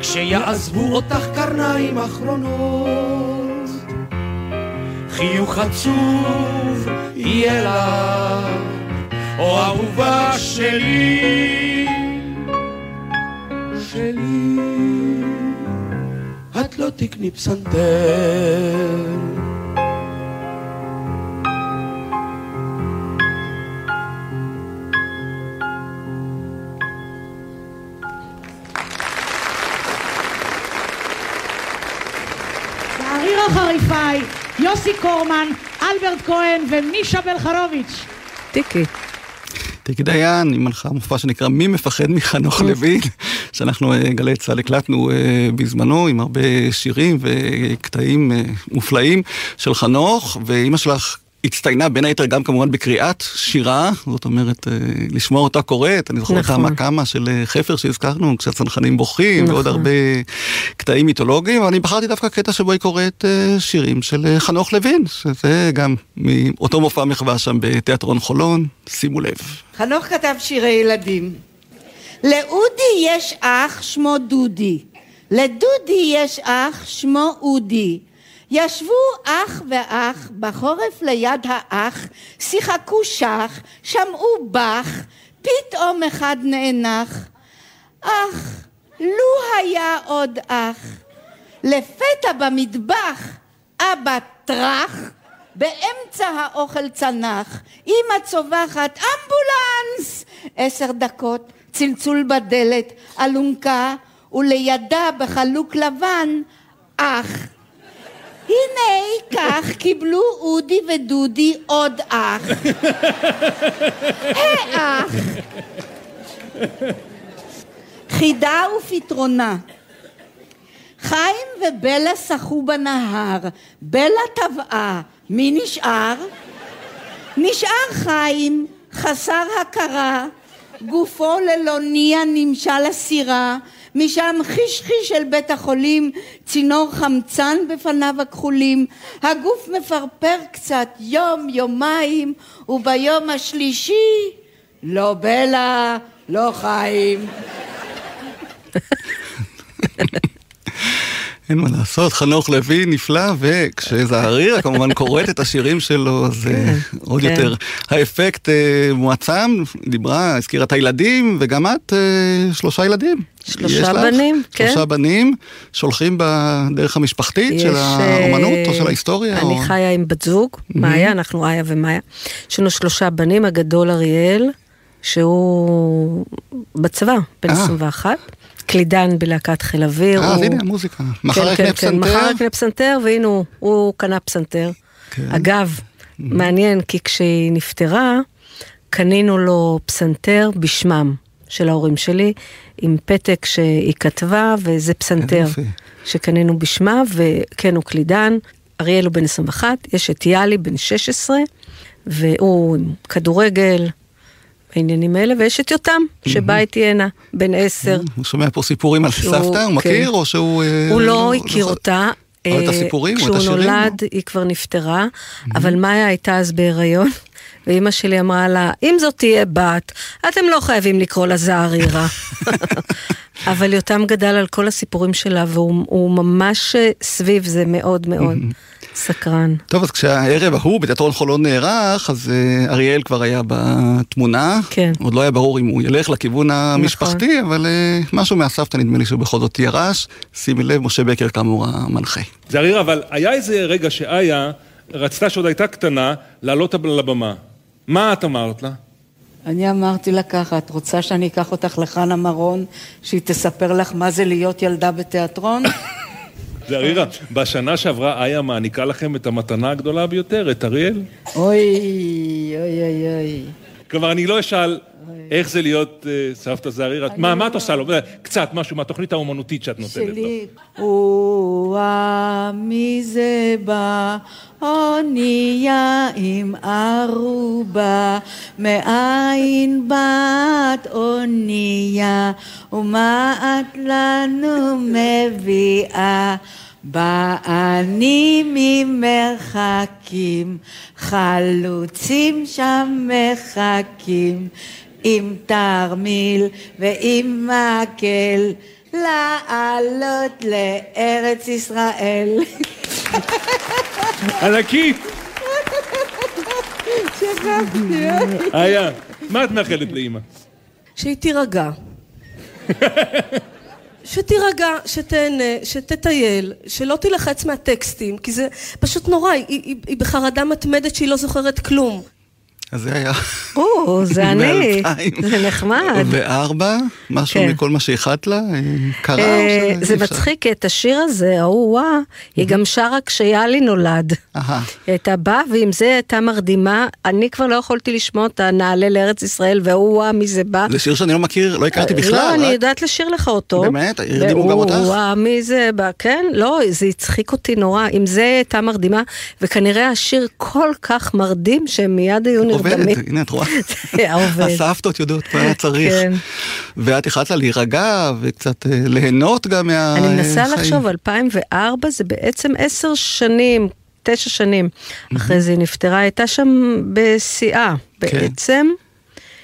כשיעזבו אותך קרניים אחרונות. חיוך עצוב יהיה לך, או אהובה שלי, שלי, את לא תקני פסנתר. יוסי קורמן, אלברט כהן ומישה בלחרוביץ'. טיקי. טיקי דיין, היא מנחה מופע שנקרא מי מפחד מחנוך לוין, שאנחנו אה, גלי צה"ל הקלטנו אה, בזמנו עם הרבה שירים וקטעים אה, מופלאים של חנוך, ואימא שלך הצטיינה בין היתר גם כמובן בקריאת שירה, זאת אומרת, אה, לשמוע אותה קוראת, אני זוכר את נכון. המקאמה של אה, חפר שהזכרנו, כשהצנחנים בוכים, נכון. ועוד הרבה קטעים מיתולוגיים, ואני בחרתי דווקא קטע שבו היא קוראת אה, שירים של חנוך לוין, שזה גם מאותו מופע מחווה שם בתיאטרון חולון, שימו לב. חנוך כתב שירי ילדים. לאודי יש אח שמו דודי, לדודי יש אח שמו אודי. ישבו אח ואח בחורף ליד האח, שיחקו שח, שמעו בך, פתאום אחד נאנח. אך, לו היה עוד אח. לפתע במטבח, אבא טראח, באמצע האוכל צנח, אמא צווחת, אמבולנס! עשר דקות, צלצול בדלת, אלונקה, ולידה בחלוק לבן, אח. הנה, כך קיבלו אודי ודודי עוד אח. היי אח! חידה ופתרונה. חיים ובלה שחו בנהר, בלה טבעה, מי נשאר? נשאר חיים, חסר הכרה, גופו ללא ניע נמשל הסירה, משם חיש חיש של בית החולים, צינור חמצן בפניו הכחולים, הגוף מפרפר קצת יום, יומיים, וביום השלישי, לא בלה, לא חיים. אין מה לעשות, חנוך לוי נפלא, וכשזערירה כמובן קוראת את השירים שלו, אז אה, עוד כן. יותר. האפקט אה, מועצם, דיברה, הזכירה את הילדים, וגם את אה, שלושה ילדים. שלושה יש לך? בנים, כן. שלושה בנים, שהולכים בדרך המשפחתית של יש, האומנות או אה, של ההיסטוריה? אני או... חיה עם בת זוג, מאיה, אנחנו איה ומאיה. יש לנו שלושה בנים, הגדול אריאל, שהוא בצבא, בן אה. 21. קלידן בלהקת חיל אוויר. אה, אז הוא- הנה המוזיקה. מחר כן, יקנה כן, כן, פסנתר? מחר יקנה פסנתר, והנה הוא, הוא קנה פסנתר. כן. אגב, מעניין, כי כשהיא נפטרה, קנינו לו פסנתר בשמם של ההורים שלי, עם פתק שהיא כתבה, וזה פסנתר. שקנינו בשמה, וכן, הוא קלידן. אריאל הוא בן 21, יש את יאלי בן 16, והוא עם כדורגל, העניינים האלה, ויש את יותם, שבא איתי הנה, בן 10. הוא שומע פה סיפורים על סבתא, הוא כן. מכיר, או שהוא... אה, הוא לא הכיר אותה. אבל את אה, הסיפורים או את כשהוא השירים? נולד, היא כבר נפטרה, אבל מאיה הייתה אז בהיריון, ואימא שלי אמרה לה, אם זאת תהיה בת, אתם לא חייבים לקרוא לה זערירה. אבל יותם גדל על כל הסיפורים שלה, והוא הוא ממש אה, סביב זה מאוד מאוד סקרן. טוב, אז כשהערב ההוא בתיאטרון חולון נערך, אז אה, אריאל כבר היה בתמונה. כן. עוד לא היה ברור אם הוא ילך לכיוון נכון. המשפחתי, אבל אה, משהו מהסבתא נדמה לי שהוא בכל זאת ירש. שימי לב, משה בקר כאמור המנחה. זעריר, אבל היה איזה רגע שאיה רצתה שעוד הייתה קטנה לעלות על הבמה. מה את אמרת לה? אני אמרתי לה ככה, את רוצה שאני אקח אותך לחנה מרון, שהיא תספר לך מה זה להיות ילדה בתיאטרון? זערירה, בשנה שעברה איה מעניקה לכם את המתנה הגדולה ביותר, את אריאל? אוי, אוי, אוי, אוי. כלומר, אני לא אשאל איך זה להיות אה, סבתא זערירה. מה מה את עושה לו? קצת, משהו מהתוכנית האומנותית שאת נותנת לו. שלי. או-אה, מי זה בא? אונייה עם ערובה, מאין באת אונייה, ומה את לנו מביאה? בעני ממרחקים, חלוצים שם מחכים, עם תרמיל ועם מקל, לעלות לארץ ישראל. ענקית! שכחתי. היה. מה את מאחלת לאימא? שהיא תירגע. שתירגע, שתהנה, שתטייל, שלא תילחץ מהטקסטים, כי זה פשוט נורא, היא, היא, היא בחרדה מתמדת שהיא לא זוכרת כלום. אז זה היה... או, זה אני. זה נחמד. וארבע, משהו כן. מכל מה שאיחדת לה, אה, קרה? או אה, שזה זה? מצחיק, את השיר הזה, ההוא וואה, היא גם שרה כשיאלי נולד. היא הייתה באה, ועם זה הייתה מרדימה. אני כבר לא יכולתי לשמוע אותה, נעלה לארץ ישראל, וההוא וואה, מי זה בא. זה שיר שאני לא מכיר, לא הכרתי בכלל. לא, אני יודעת לשיר לך אותו. באמת? הרדימו גם אותך? וואו, מי זה בא? כן, לא, זה הצחיק אותי נורא. עם זה הייתה מרדימה, וכנראה השיר כל כך מרדים, שהם מיד היו נרדמים. עובדת, הנה את רואה. היה עובד. הסבתות יודעות מה היה צריך. כן. ואת החלטת לה להירגע וקצת אה, ליהנות גם מה... אני מנסה. לחשוב, 2004 זה בעצם עשר שנים, תשע שנים אחרי זה היא נפטרה, הייתה שם בשיאה בעצם.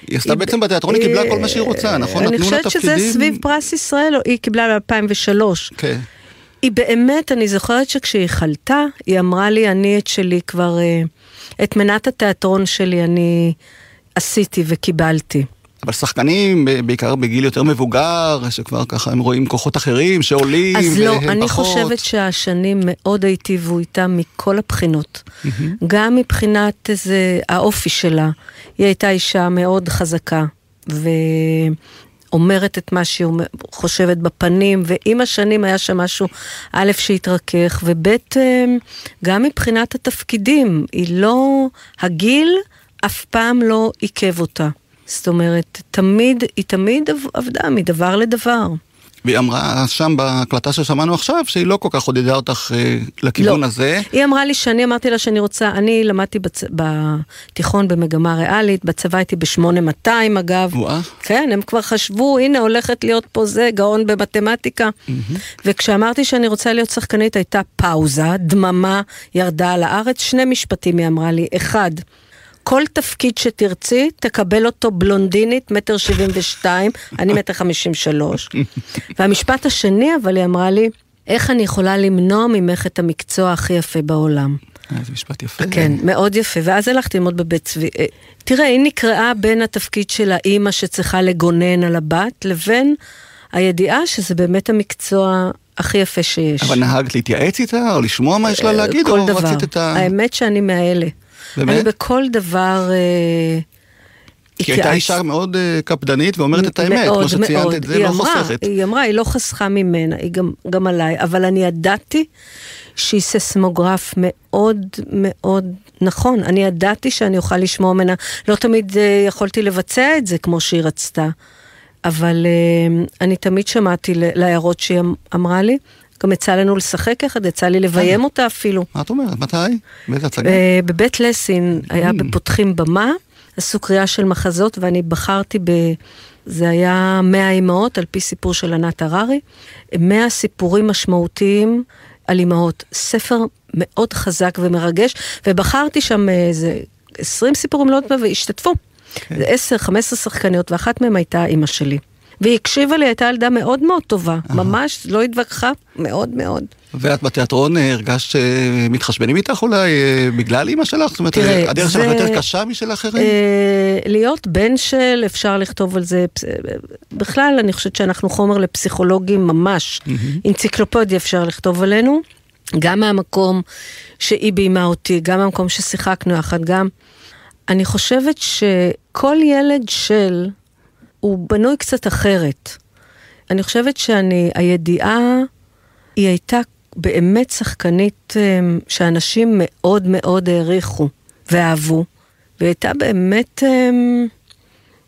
היא עשתה בעצם בתיאטרון, היא קיבלה כל מה שהיא רוצה, נכון? אני חושבת שזה. סביב פרס ישראל, היא קיבלה ב-2003. כן. היא באמת, אני זוכרת שכשהיא חלתה, היא אמרה לי, אני את שלי כבר, אה, את מנת התיאטרון שלי אני עשיתי וקיבלתי. אבל שחקנים, בעיקר בגיל יותר מבוגר, שכבר ככה הם רואים כוחות אחרים שעולים אז לא, אני פחות. חושבת שהשנים מאוד היטיבו איתה מכל הבחינות. גם מבחינת איזה, האופי שלה. היא הייתה אישה מאוד חזקה, ואומרת את מה שהיא חושבת בפנים, ועם השנים היה שם משהו, א', שהתרכך, וב', אה, גם מבחינת התפקידים. היא לא, הגיל אף פעם לא עיכב אותה. זאת אומרת, תמיד, היא תמיד עב- עבדה מדבר לדבר. והיא אמרה שם בהקלטה ששמענו עכשיו, שהיא לא כל כך עודדה אותך אה, לכיוון לא. הזה. היא אמרה לי שאני אמרתי לה שאני רוצה, אני למדתי בצ... בתיכון במגמה ריאלית, בצבא הייתי ב-8200 אגב. וואה. כן, הם כבר חשבו, הנה הולכת להיות פה זה, גאון במתמטיקה. וכשאמרתי שאני רוצה להיות שחקנית הייתה פאוזה, דממה ירדה על הארץ, שני משפטים היא אמרה לי, אחד, כל תפקיד שתרצי, תקבל אותו בלונדינית, מטר שבעים ושתיים, אני מטר חמישים שלוש. והמשפט השני, אבל היא אמרה לי, איך אני יכולה למנוע ממך את המקצוע הכי יפה בעולם? אה, זה משפט יפה. כן, מאוד יפה. ואז הלכתי ללמוד בבית צבי. אה, תראה, היא נקראה בין התפקיד של האימא שצריכה לגונן על הבת, לבין הידיעה שזה באמת המקצוע הכי יפה שיש. אבל נהגת להתייעץ איתה, או לשמוע מה יש לה להגיד, כל או דבר. רצית את ה... האמת שאני מאלה. באמת? אני בכל דבר... אה, כי הייתה אישה מאוד אה, קפדנית ואומרת את האמת, מאוד, כמו שציינת מאוד. את זה, לא אמרה, חוסכת. היא אמרה, היא לא חסכה ממנה, היא גם, גם עליי, אבל אני ידעתי שהיא ססמוגרף מאוד מאוד נכון. אני ידעתי שאני אוכל לשמוע ממנה, לא תמיד אה, יכולתי לבצע את זה כמו שהיא רצתה, אבל אני תמיד שמעתי להערות שהיא אמ- אמרה לי. גם יצא לנו לשחק יחד, יצא לי לביים אותה אפילו. מה את אומרת? מתי? באיזה הצגה? אה, בבית לסין היה בפותחים במה, עשו קריאה של מחזות ואני בחרתי ב... זה היה מאה אימהות על פי סיפור של ענת הררי. מאה סיפורים משמעותיים על אימהות. ספר מאוד חזק ומרגש, ובחרתי שם איזה 20 סיפורים, לא יודעת מה, והשתתפו. זה 10, 15 שחקניות, ואחת מהן הייתה אימא שלי. והיא הקשיבה לי, הייתה ילדה מאוד מאוד טובה, ממש לא התווכחה, מאוד מאוד. ואת בתיאטרון אה, הרגשת שמתחשבנים איתך אולי אה, בגלל אימא שלך? זאת אומרת, אה, הדרך שלך יותר קשה משל אחרים? אה, להיות בן של, אפשר לכתוב על זה, בכלל אני חושבת שאנחנו חומר לפסיכולוגים ממש. אנציקלופדיה אפשר לכתוב עלינו, גם מהמקום שהיא ביימה אותי, גם מהמקום ששיחקנו יחד, גם... אני חושבת שכל ילד של, הוא בנוי קצת אחרת. אני חושבת שאני, הידיעה, היא הייתה באמת שחקנית אמ, שאנשים מאוד מאוד העריכו ואהבו. והיא הייתה באמת, אמ,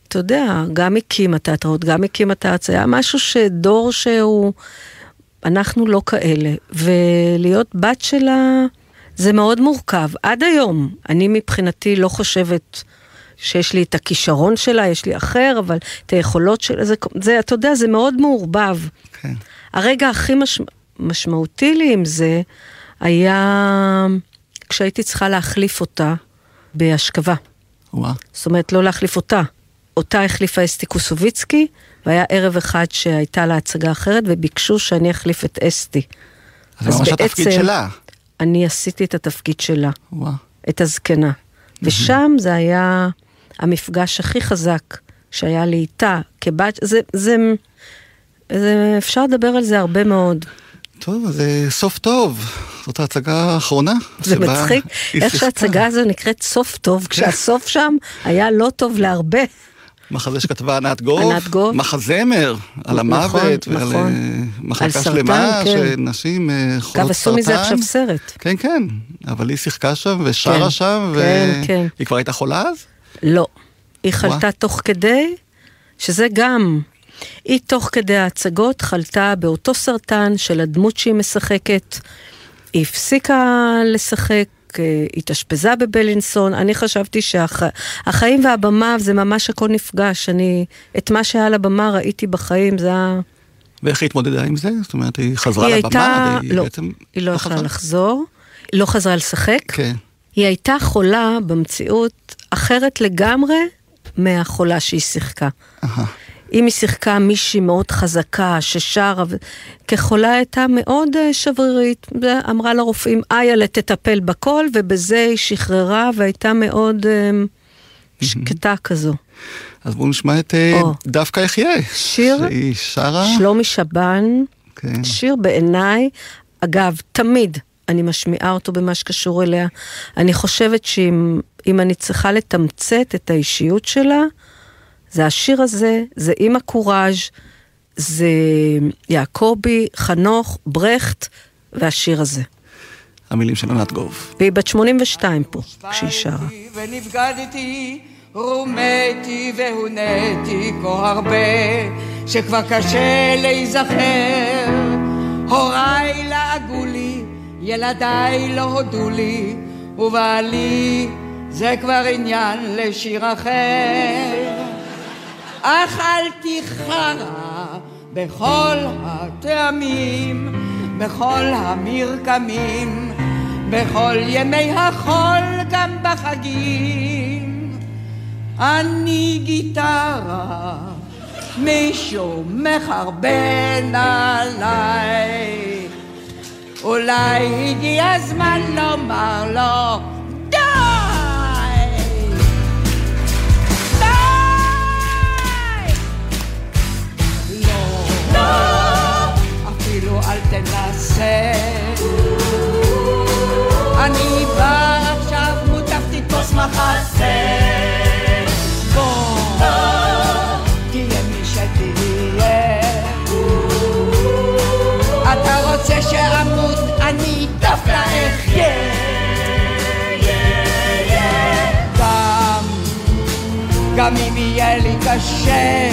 אתה יודע, גם הקימה תיאטראות, גם הקימה הארץ, היה משהו שדור שהוא, אנחנו לא כאלה. ולהיות בת שלה, זה מאוד מורכב. עד היום, אני מבחינתי לא חושבת שיש לי את הכישרון שלה, יש לי אחר, אבל את היכולות שלה, זה, זה אתה יודע, זה מאוד מעורבב. כן. הרגע הכי מש... משמעותי לי עם זה, היה כשהייתי צריכה להחליף אותה בהשכבה. וואה. זאת אומרת, לא להחליף אותה, אותה החליפה אסתי קוסוביצקי, והיה ערב אחד שהייתה לה הצגה אחרת, וביקשו שאני אחליף את אסתי. אז זה ממש התפקיד שלה. אני עשיתי את התפקיד שלה. וואו. את הזקנה. ושם זה היה המפגש הכי חזק שהיה לי איתה כבת, זה, זה, זה, אפשר לדבר על זה הרבה מאוד. טוב, אז זה סוף טוב. זאת ההצגה האחרונה. זה מצחיק, איך. שההצגה הזו נקראת סוף טוב, כשהסוף שם היה לא טוב להרבה. מחזה שכתבה ענת גוב, ענת גוב. מחזמר על נכון, המוות ועל נכון. אה, על מחלקה סרטן, שלמה כן. של נשים אה, חולות סרטן. אגב, עשו מזה עכשיו סרט. כן, כן, אבל היא שיחקה שם ושרה כן, שם, כן, כן. והיא כבר הייתה חולה אז? לא. היא חלתה תוך כדי, שזה גם, היא תוך כדי ההצגות חלתה באותו סרטן של הדמות שהיא משחקת. היא הפסיקה לשחק, אה, התאשפזה בבלינסון. אני חשבתי שהחיים והבמה זה ממש הכל נפגש. אני, את מה שהיה על הבמה ראיתי בחיים, זה היה... ואיך היא התמודדה עם זה? זאת אומרת, היא חזרה היא לבמה, הייתה, והיא לא, בעצם... היא לא יכלה חזרה? לחזור, היא לא חזרה לשחק. כן. היא הייתה חולה במציאות אחרת לגמרי מהחולה שהיא שיחקה. אם היא שיחקה מישהי מאוד חזקה, ששרה, כחולה הייתה מאוד אה, שברירית. אמרה לרופאים, איילה תטפל בכל, ובזה היא שחררה והייתה מאוד אה, שקטה כזו. אז בואו נשמע את אה, או. דווקא אחיה. שיר שהיא שרה. שלומי שבן, כן. שיר בעיניי, אגב, תמיד אני משמיעה אותו במה שקשור אליה. אני חושבת שאם אם אני צריכה לתמצת את האישיות שלה, זה השיר הזה, זה אימא קוראז', זה יעקבי, חנוך, ברכט, והשיר הזה. המילים של ענת גוב. והיא בת 82 פה, כשהיא שרה. ונבגדתי, רומתי והונאתי כה הרבה, שכבר קשה להיזכר. הוריי לעגו לי, ילדיי לא הודו לי, ובעלי זה כבר עניין לשיר אחר. אכלתי חרא בכל הטעמים, בכל המרקמים, בכל ימי החול, גם בחגים. אני גיטרה, מישהו מחרבן עליי. אולי הגיע הזמן לומר לו, די! לא, אפילו אל תנסה. אני בא עכשיו, מוטב תתפוס מחסה. בוא, רוצה שאמות, אני דווקא אחיה. גם, גם אם יהיה לי קשה.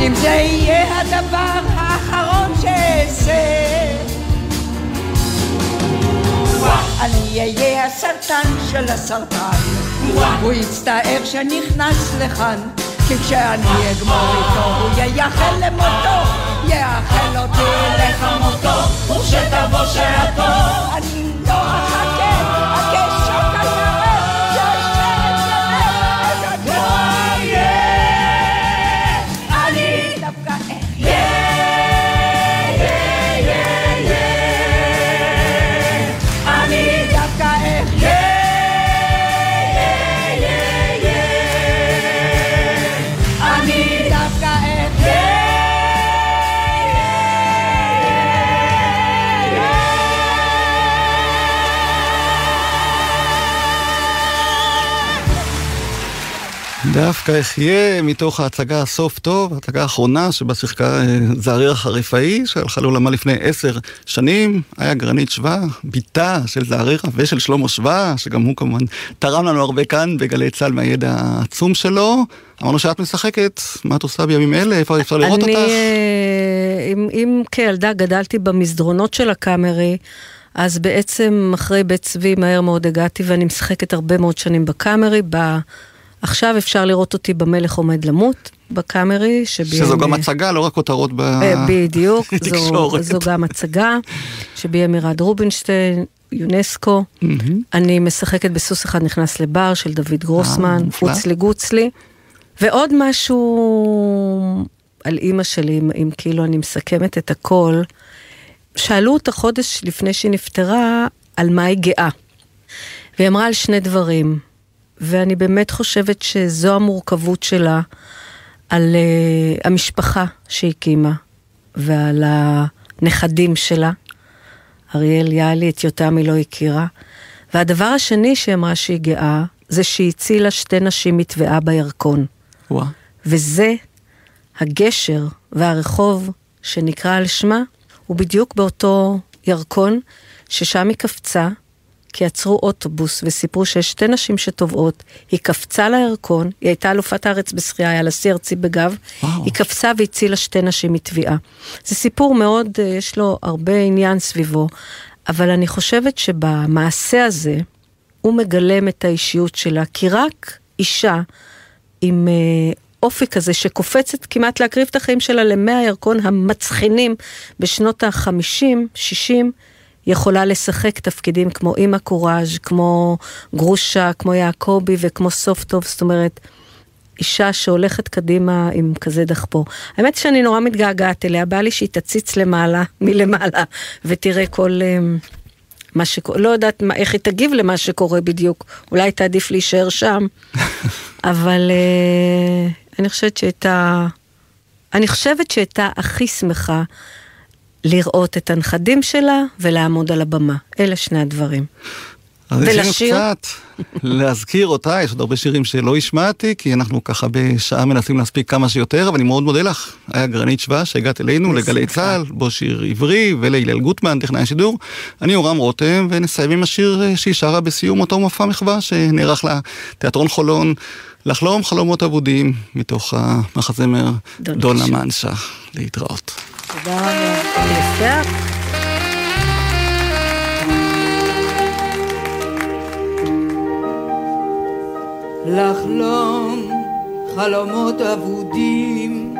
אם זה יהיה הדבר האחרון שאעשה אני אהיה הסרטן של הסרטן הוא יצטער שנכנס לכאן כי כשאני אגמור איתו הוא ייחל למותו יאכל אותי לחמותו וכשתבוא שעתו. אני דווקא אחיה מתוך ההצגה הסוף טוב, ההצגה האחרונה שבה שיחקה אה, זעריר החריפאי, שהלכה לעולמה לפני עשר שנים, היה גרנית שווה, בתה של זערירה ושל שלמה שווה, שגם הוא כמובן תרם לנו הרבה כאן בגלי צה"ל מהידע העצום שלו. אמרנו שאת משחקת, מה את עושה בימים אלה? איפה אפשר לראות אני, אותך? אה, אם, אם כילדה גדלתי במסדרונות של הקאמרי, אז בעצם אחרי בית צבי מהר מאוד הגעתי ואני משחקת הרבה מאוד שנים בקאמרי. ב... עכשיו אפשר לראות אותי במלך עומד למות, בקאמרי. שביים, שזו גם אה, הצגה, לא רק כותרות ב... אה, בדיוק, זו. זו גם הצגה שביים עירד רובינשטיין, יונסקו. אני משחקת בסוס אחד נכנס לבר של דוד גרוסמן, מופלא. פוצלי גוצלי. ועוד משהו על אימא שלי, אם, אם כאילו אני מסכמת את הכל, שאלו אותה חודש לפני שהיא נפטרה על מה היא גאה. והיא אמרה על שני דברים, ואני באמת חושבת שזו המורכבות שלה, על uh, המשפחה שהיא הקימה, ועל הנכדים שלה. אריאל יאלי, את יותם היא לא הכירה. והדבר השני שהיא אמרה שהיא גאה, זה שהיא הצילה שתי נשים מטבעה בירקון. וואו. וזה הגשר והרחוב שנקרא על שמה, הוא בדיוק באותו ירקון ששם היא קפצה, כי עצרו אוטובוס וסיפרו שיש שתי נשים שטובעות, היא קפצה לירקון, היא הייתה אלופת הארץ בשחייה, היה לה שיא ארצי בגב, וואו. היא קפצה והצילה שתי נשים מטביעה. זה סיפור מאוד, אה, יש לו הרבה עניין סביבו, אבל אני חושבת שבמעשה הזה, הוא מגלם את האישיות שלה, כי רק אישה עם אה, אופי כזה שקופצת כמעט להקריב את החיים שלה למי הירקון המצחינים בשנות ה-50, 60, יכולה לשחק תפקידים כמו אימא קוראז', כמו גרושה, כמו יעקבי וכמו סוף-טוב, זאת אומרת, אישה שהולכת קדימה עם כזה דחפור. האמת שאני נורא מתגעגעת אליה, בא לי שהיא תציץ למעלה, מלמעלה, ותראה כל... אה, מה שקורה, לא יודעת מה, איך היא תגיב למה שקורה בדיוק, אולי תעדיף להישאר שם, אבל אה, אני חושבת שהייתה, אני חושבת שהייתה הכי שמחה לראות את הנכדים שלה ולעמוד על הבמה. אלה שני הדברים. אז יש לנו ולשיר? קצת להזכיר אותה, יש עוד הרבה שירים שלא השמעתי, כי אנחנו ככה בשעה מנסים להספיק כמה שיותר, אבל אני מאוד מודה לך. היה גרנית שווה שהגעת אלינו לגלי צה"ל, בו שיר עברי, ולהלל גוטמן, טכנאי השידור. אני אורם רותם, ונסיים עם השיר אה, שהיא שרה בסיום אותו מופע מחווה שנערך לתיאטרון חולון, לחלום חלומות אבודים, מתוך המחזמר דונה מנשה. להתראות. תודה רבה. יפה. לחלום חלומות אבודים,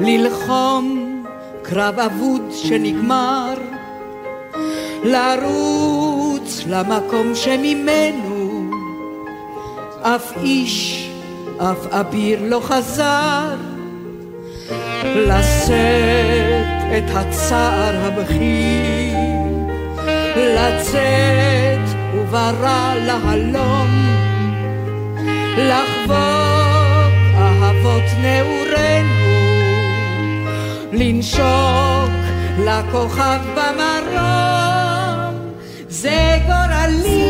ללחום קרב אבוד שנגמר, לרוץ למקום שממנו אף איש, אף אביר לא חזר, לשאת את הצער הבכיר, לצאת וברא להלום לחבוק אהבות נעורינו, לנשוק לכוכב במרום, זה גורלי,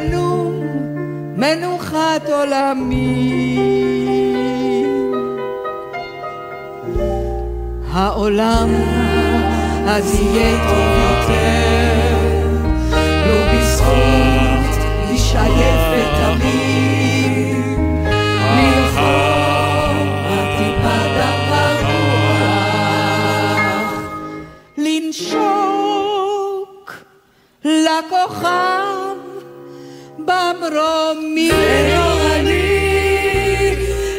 ינום מנוחת עולמי. העולם אז יהיה טוב יותר, לו בזכות איש עייף ותמים, ללחום לנשוק לכוכב במרומים. וגורלי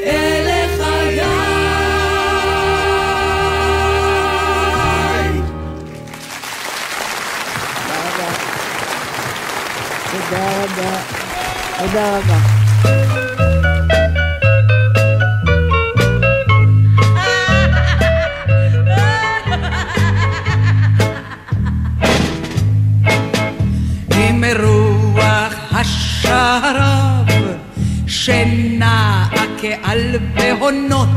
אלה חיי. תודה רבה. תודה רבה. כעל בהונות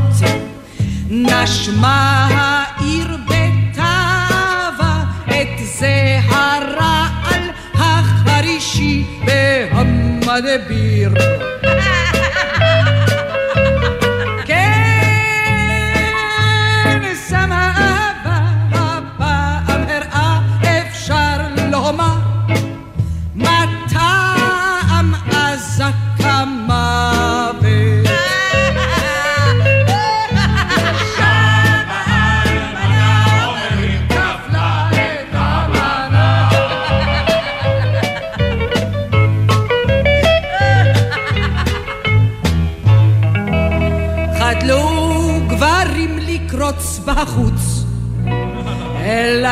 נשמה העיר בתאווה את זה הרעל החרישי והמדביר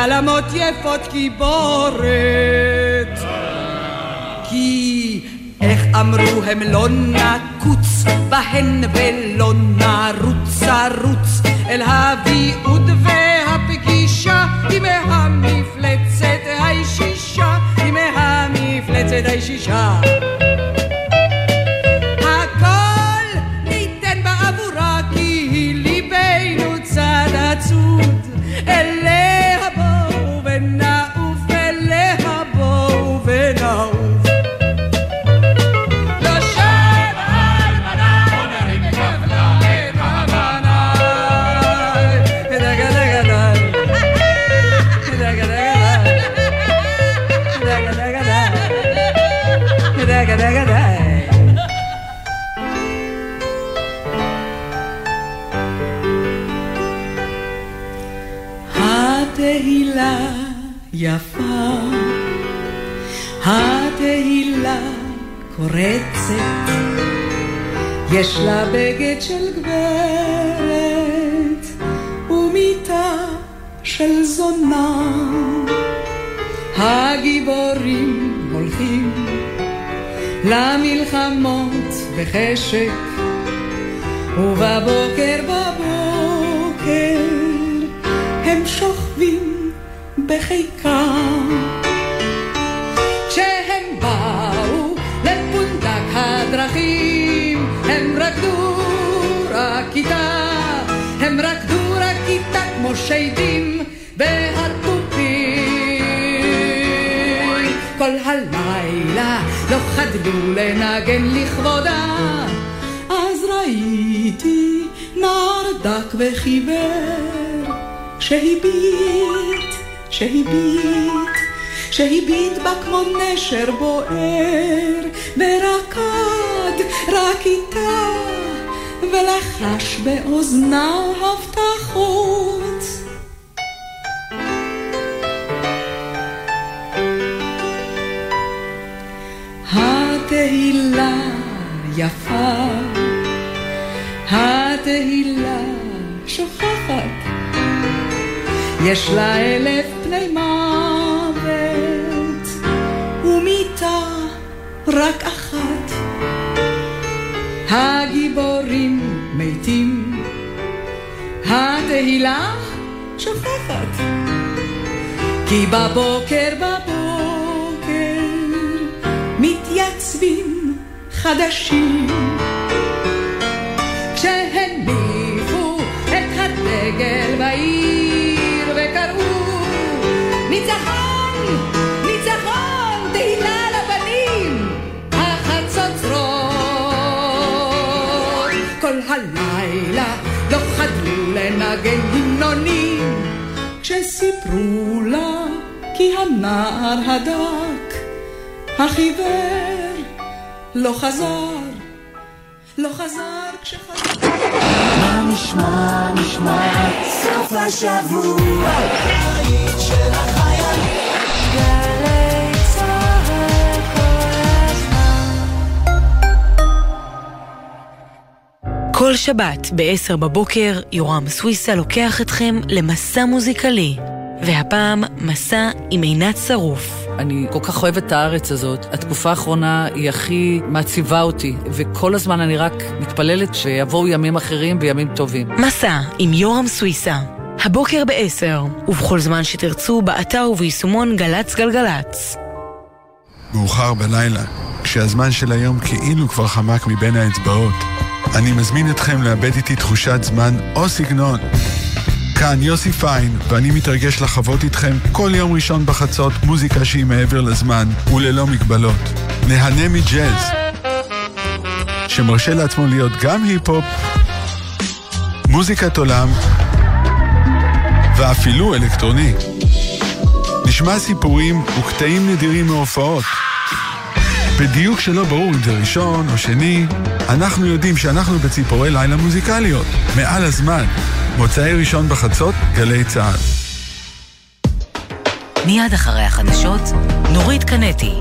אל עלמות יפות קיבורת. כי איך אמרו הם לא נקוץ בהן ולא נרוץ ערוץ אל הביעוד והפגישה עם המפלצת הישישה עם המפלצת הישישה קורצת, יש לה בגד של גברת ומיטה של זונה. הגיבורים הולכים למלחמות בחשק, ובבוקר בבוקר הם שוכבים בחיקם. כל הלילה לא חדלו לנגן לכבודה, אז ראיתי נער דק וחיוור, שהביט, שהביט, שהביט בה כמו נשר בוער, ורקד רק איתה, ולחש באוזנה הבטחות. התהילה יפה, התהילה שוכחת, יש לה אלף פני מוות, ומיטה רק אחת. הגיבורים מתים, התהילה שוכחת, כי בבוקר בבוקר מתייצבים חדשים. כשהניחו את הדגל בעיר וקראו ניצחון, ניצחון, תהילה לבנים, החצוצרות. כל הלילה לא חדלו לנגן המנונים, כשסיפרו לה כי הנער הדק, החיוור, לא חזר, לא חזר כשחזר. מה נשמע, נשמע, סוף השבוע, היית של החיילים. כל שבת ב-10 בבוקר יורם סוויסה לוקח אתכם למסע מוזיקלי, והפעם מסע עם עינת שרוף. אני כל כך אוהבת את הארץ הזאת. התקופה האחרונה היא הכי מעציבה אותי, וכל הזמן אני רק מתפללת שיבואו ימים אחרים וימים טובים. מסע עם יורם סוויסה, הבוקר ב-10, ובכל זמן שתרצו, באתר וביישומון גל"צ גלגלצ. מאוחר בלילה, כשהזמן של היום כאילו כבר חמק מבין האצבעות. אני מזמין אתכם לאבד איתי תחושת זמן או סגנון. כאן יוסי פיין, ואני מתרגש לחוות איתכם כל יום ראשון בחצות מוזיקה שהיא מעבר לזמן וללא מגבלות. נהנה מג'אז, שמרשה לעצמו להיות גם היפ-הופ, מוזיקת עולם ואפילו אלקטרוני. נשמע סיפורים וקטעים נדירים מהופעות. בדיוק שלא ברור אם זה ראשון או שני, אנחנו יודעים שאנחנו בציפורי לילה מוזיקליות, מעל הזמן. מוצאי ראשון בחצות, גלי צה"ל. מיד אחרי החדשות, נורית קנטי.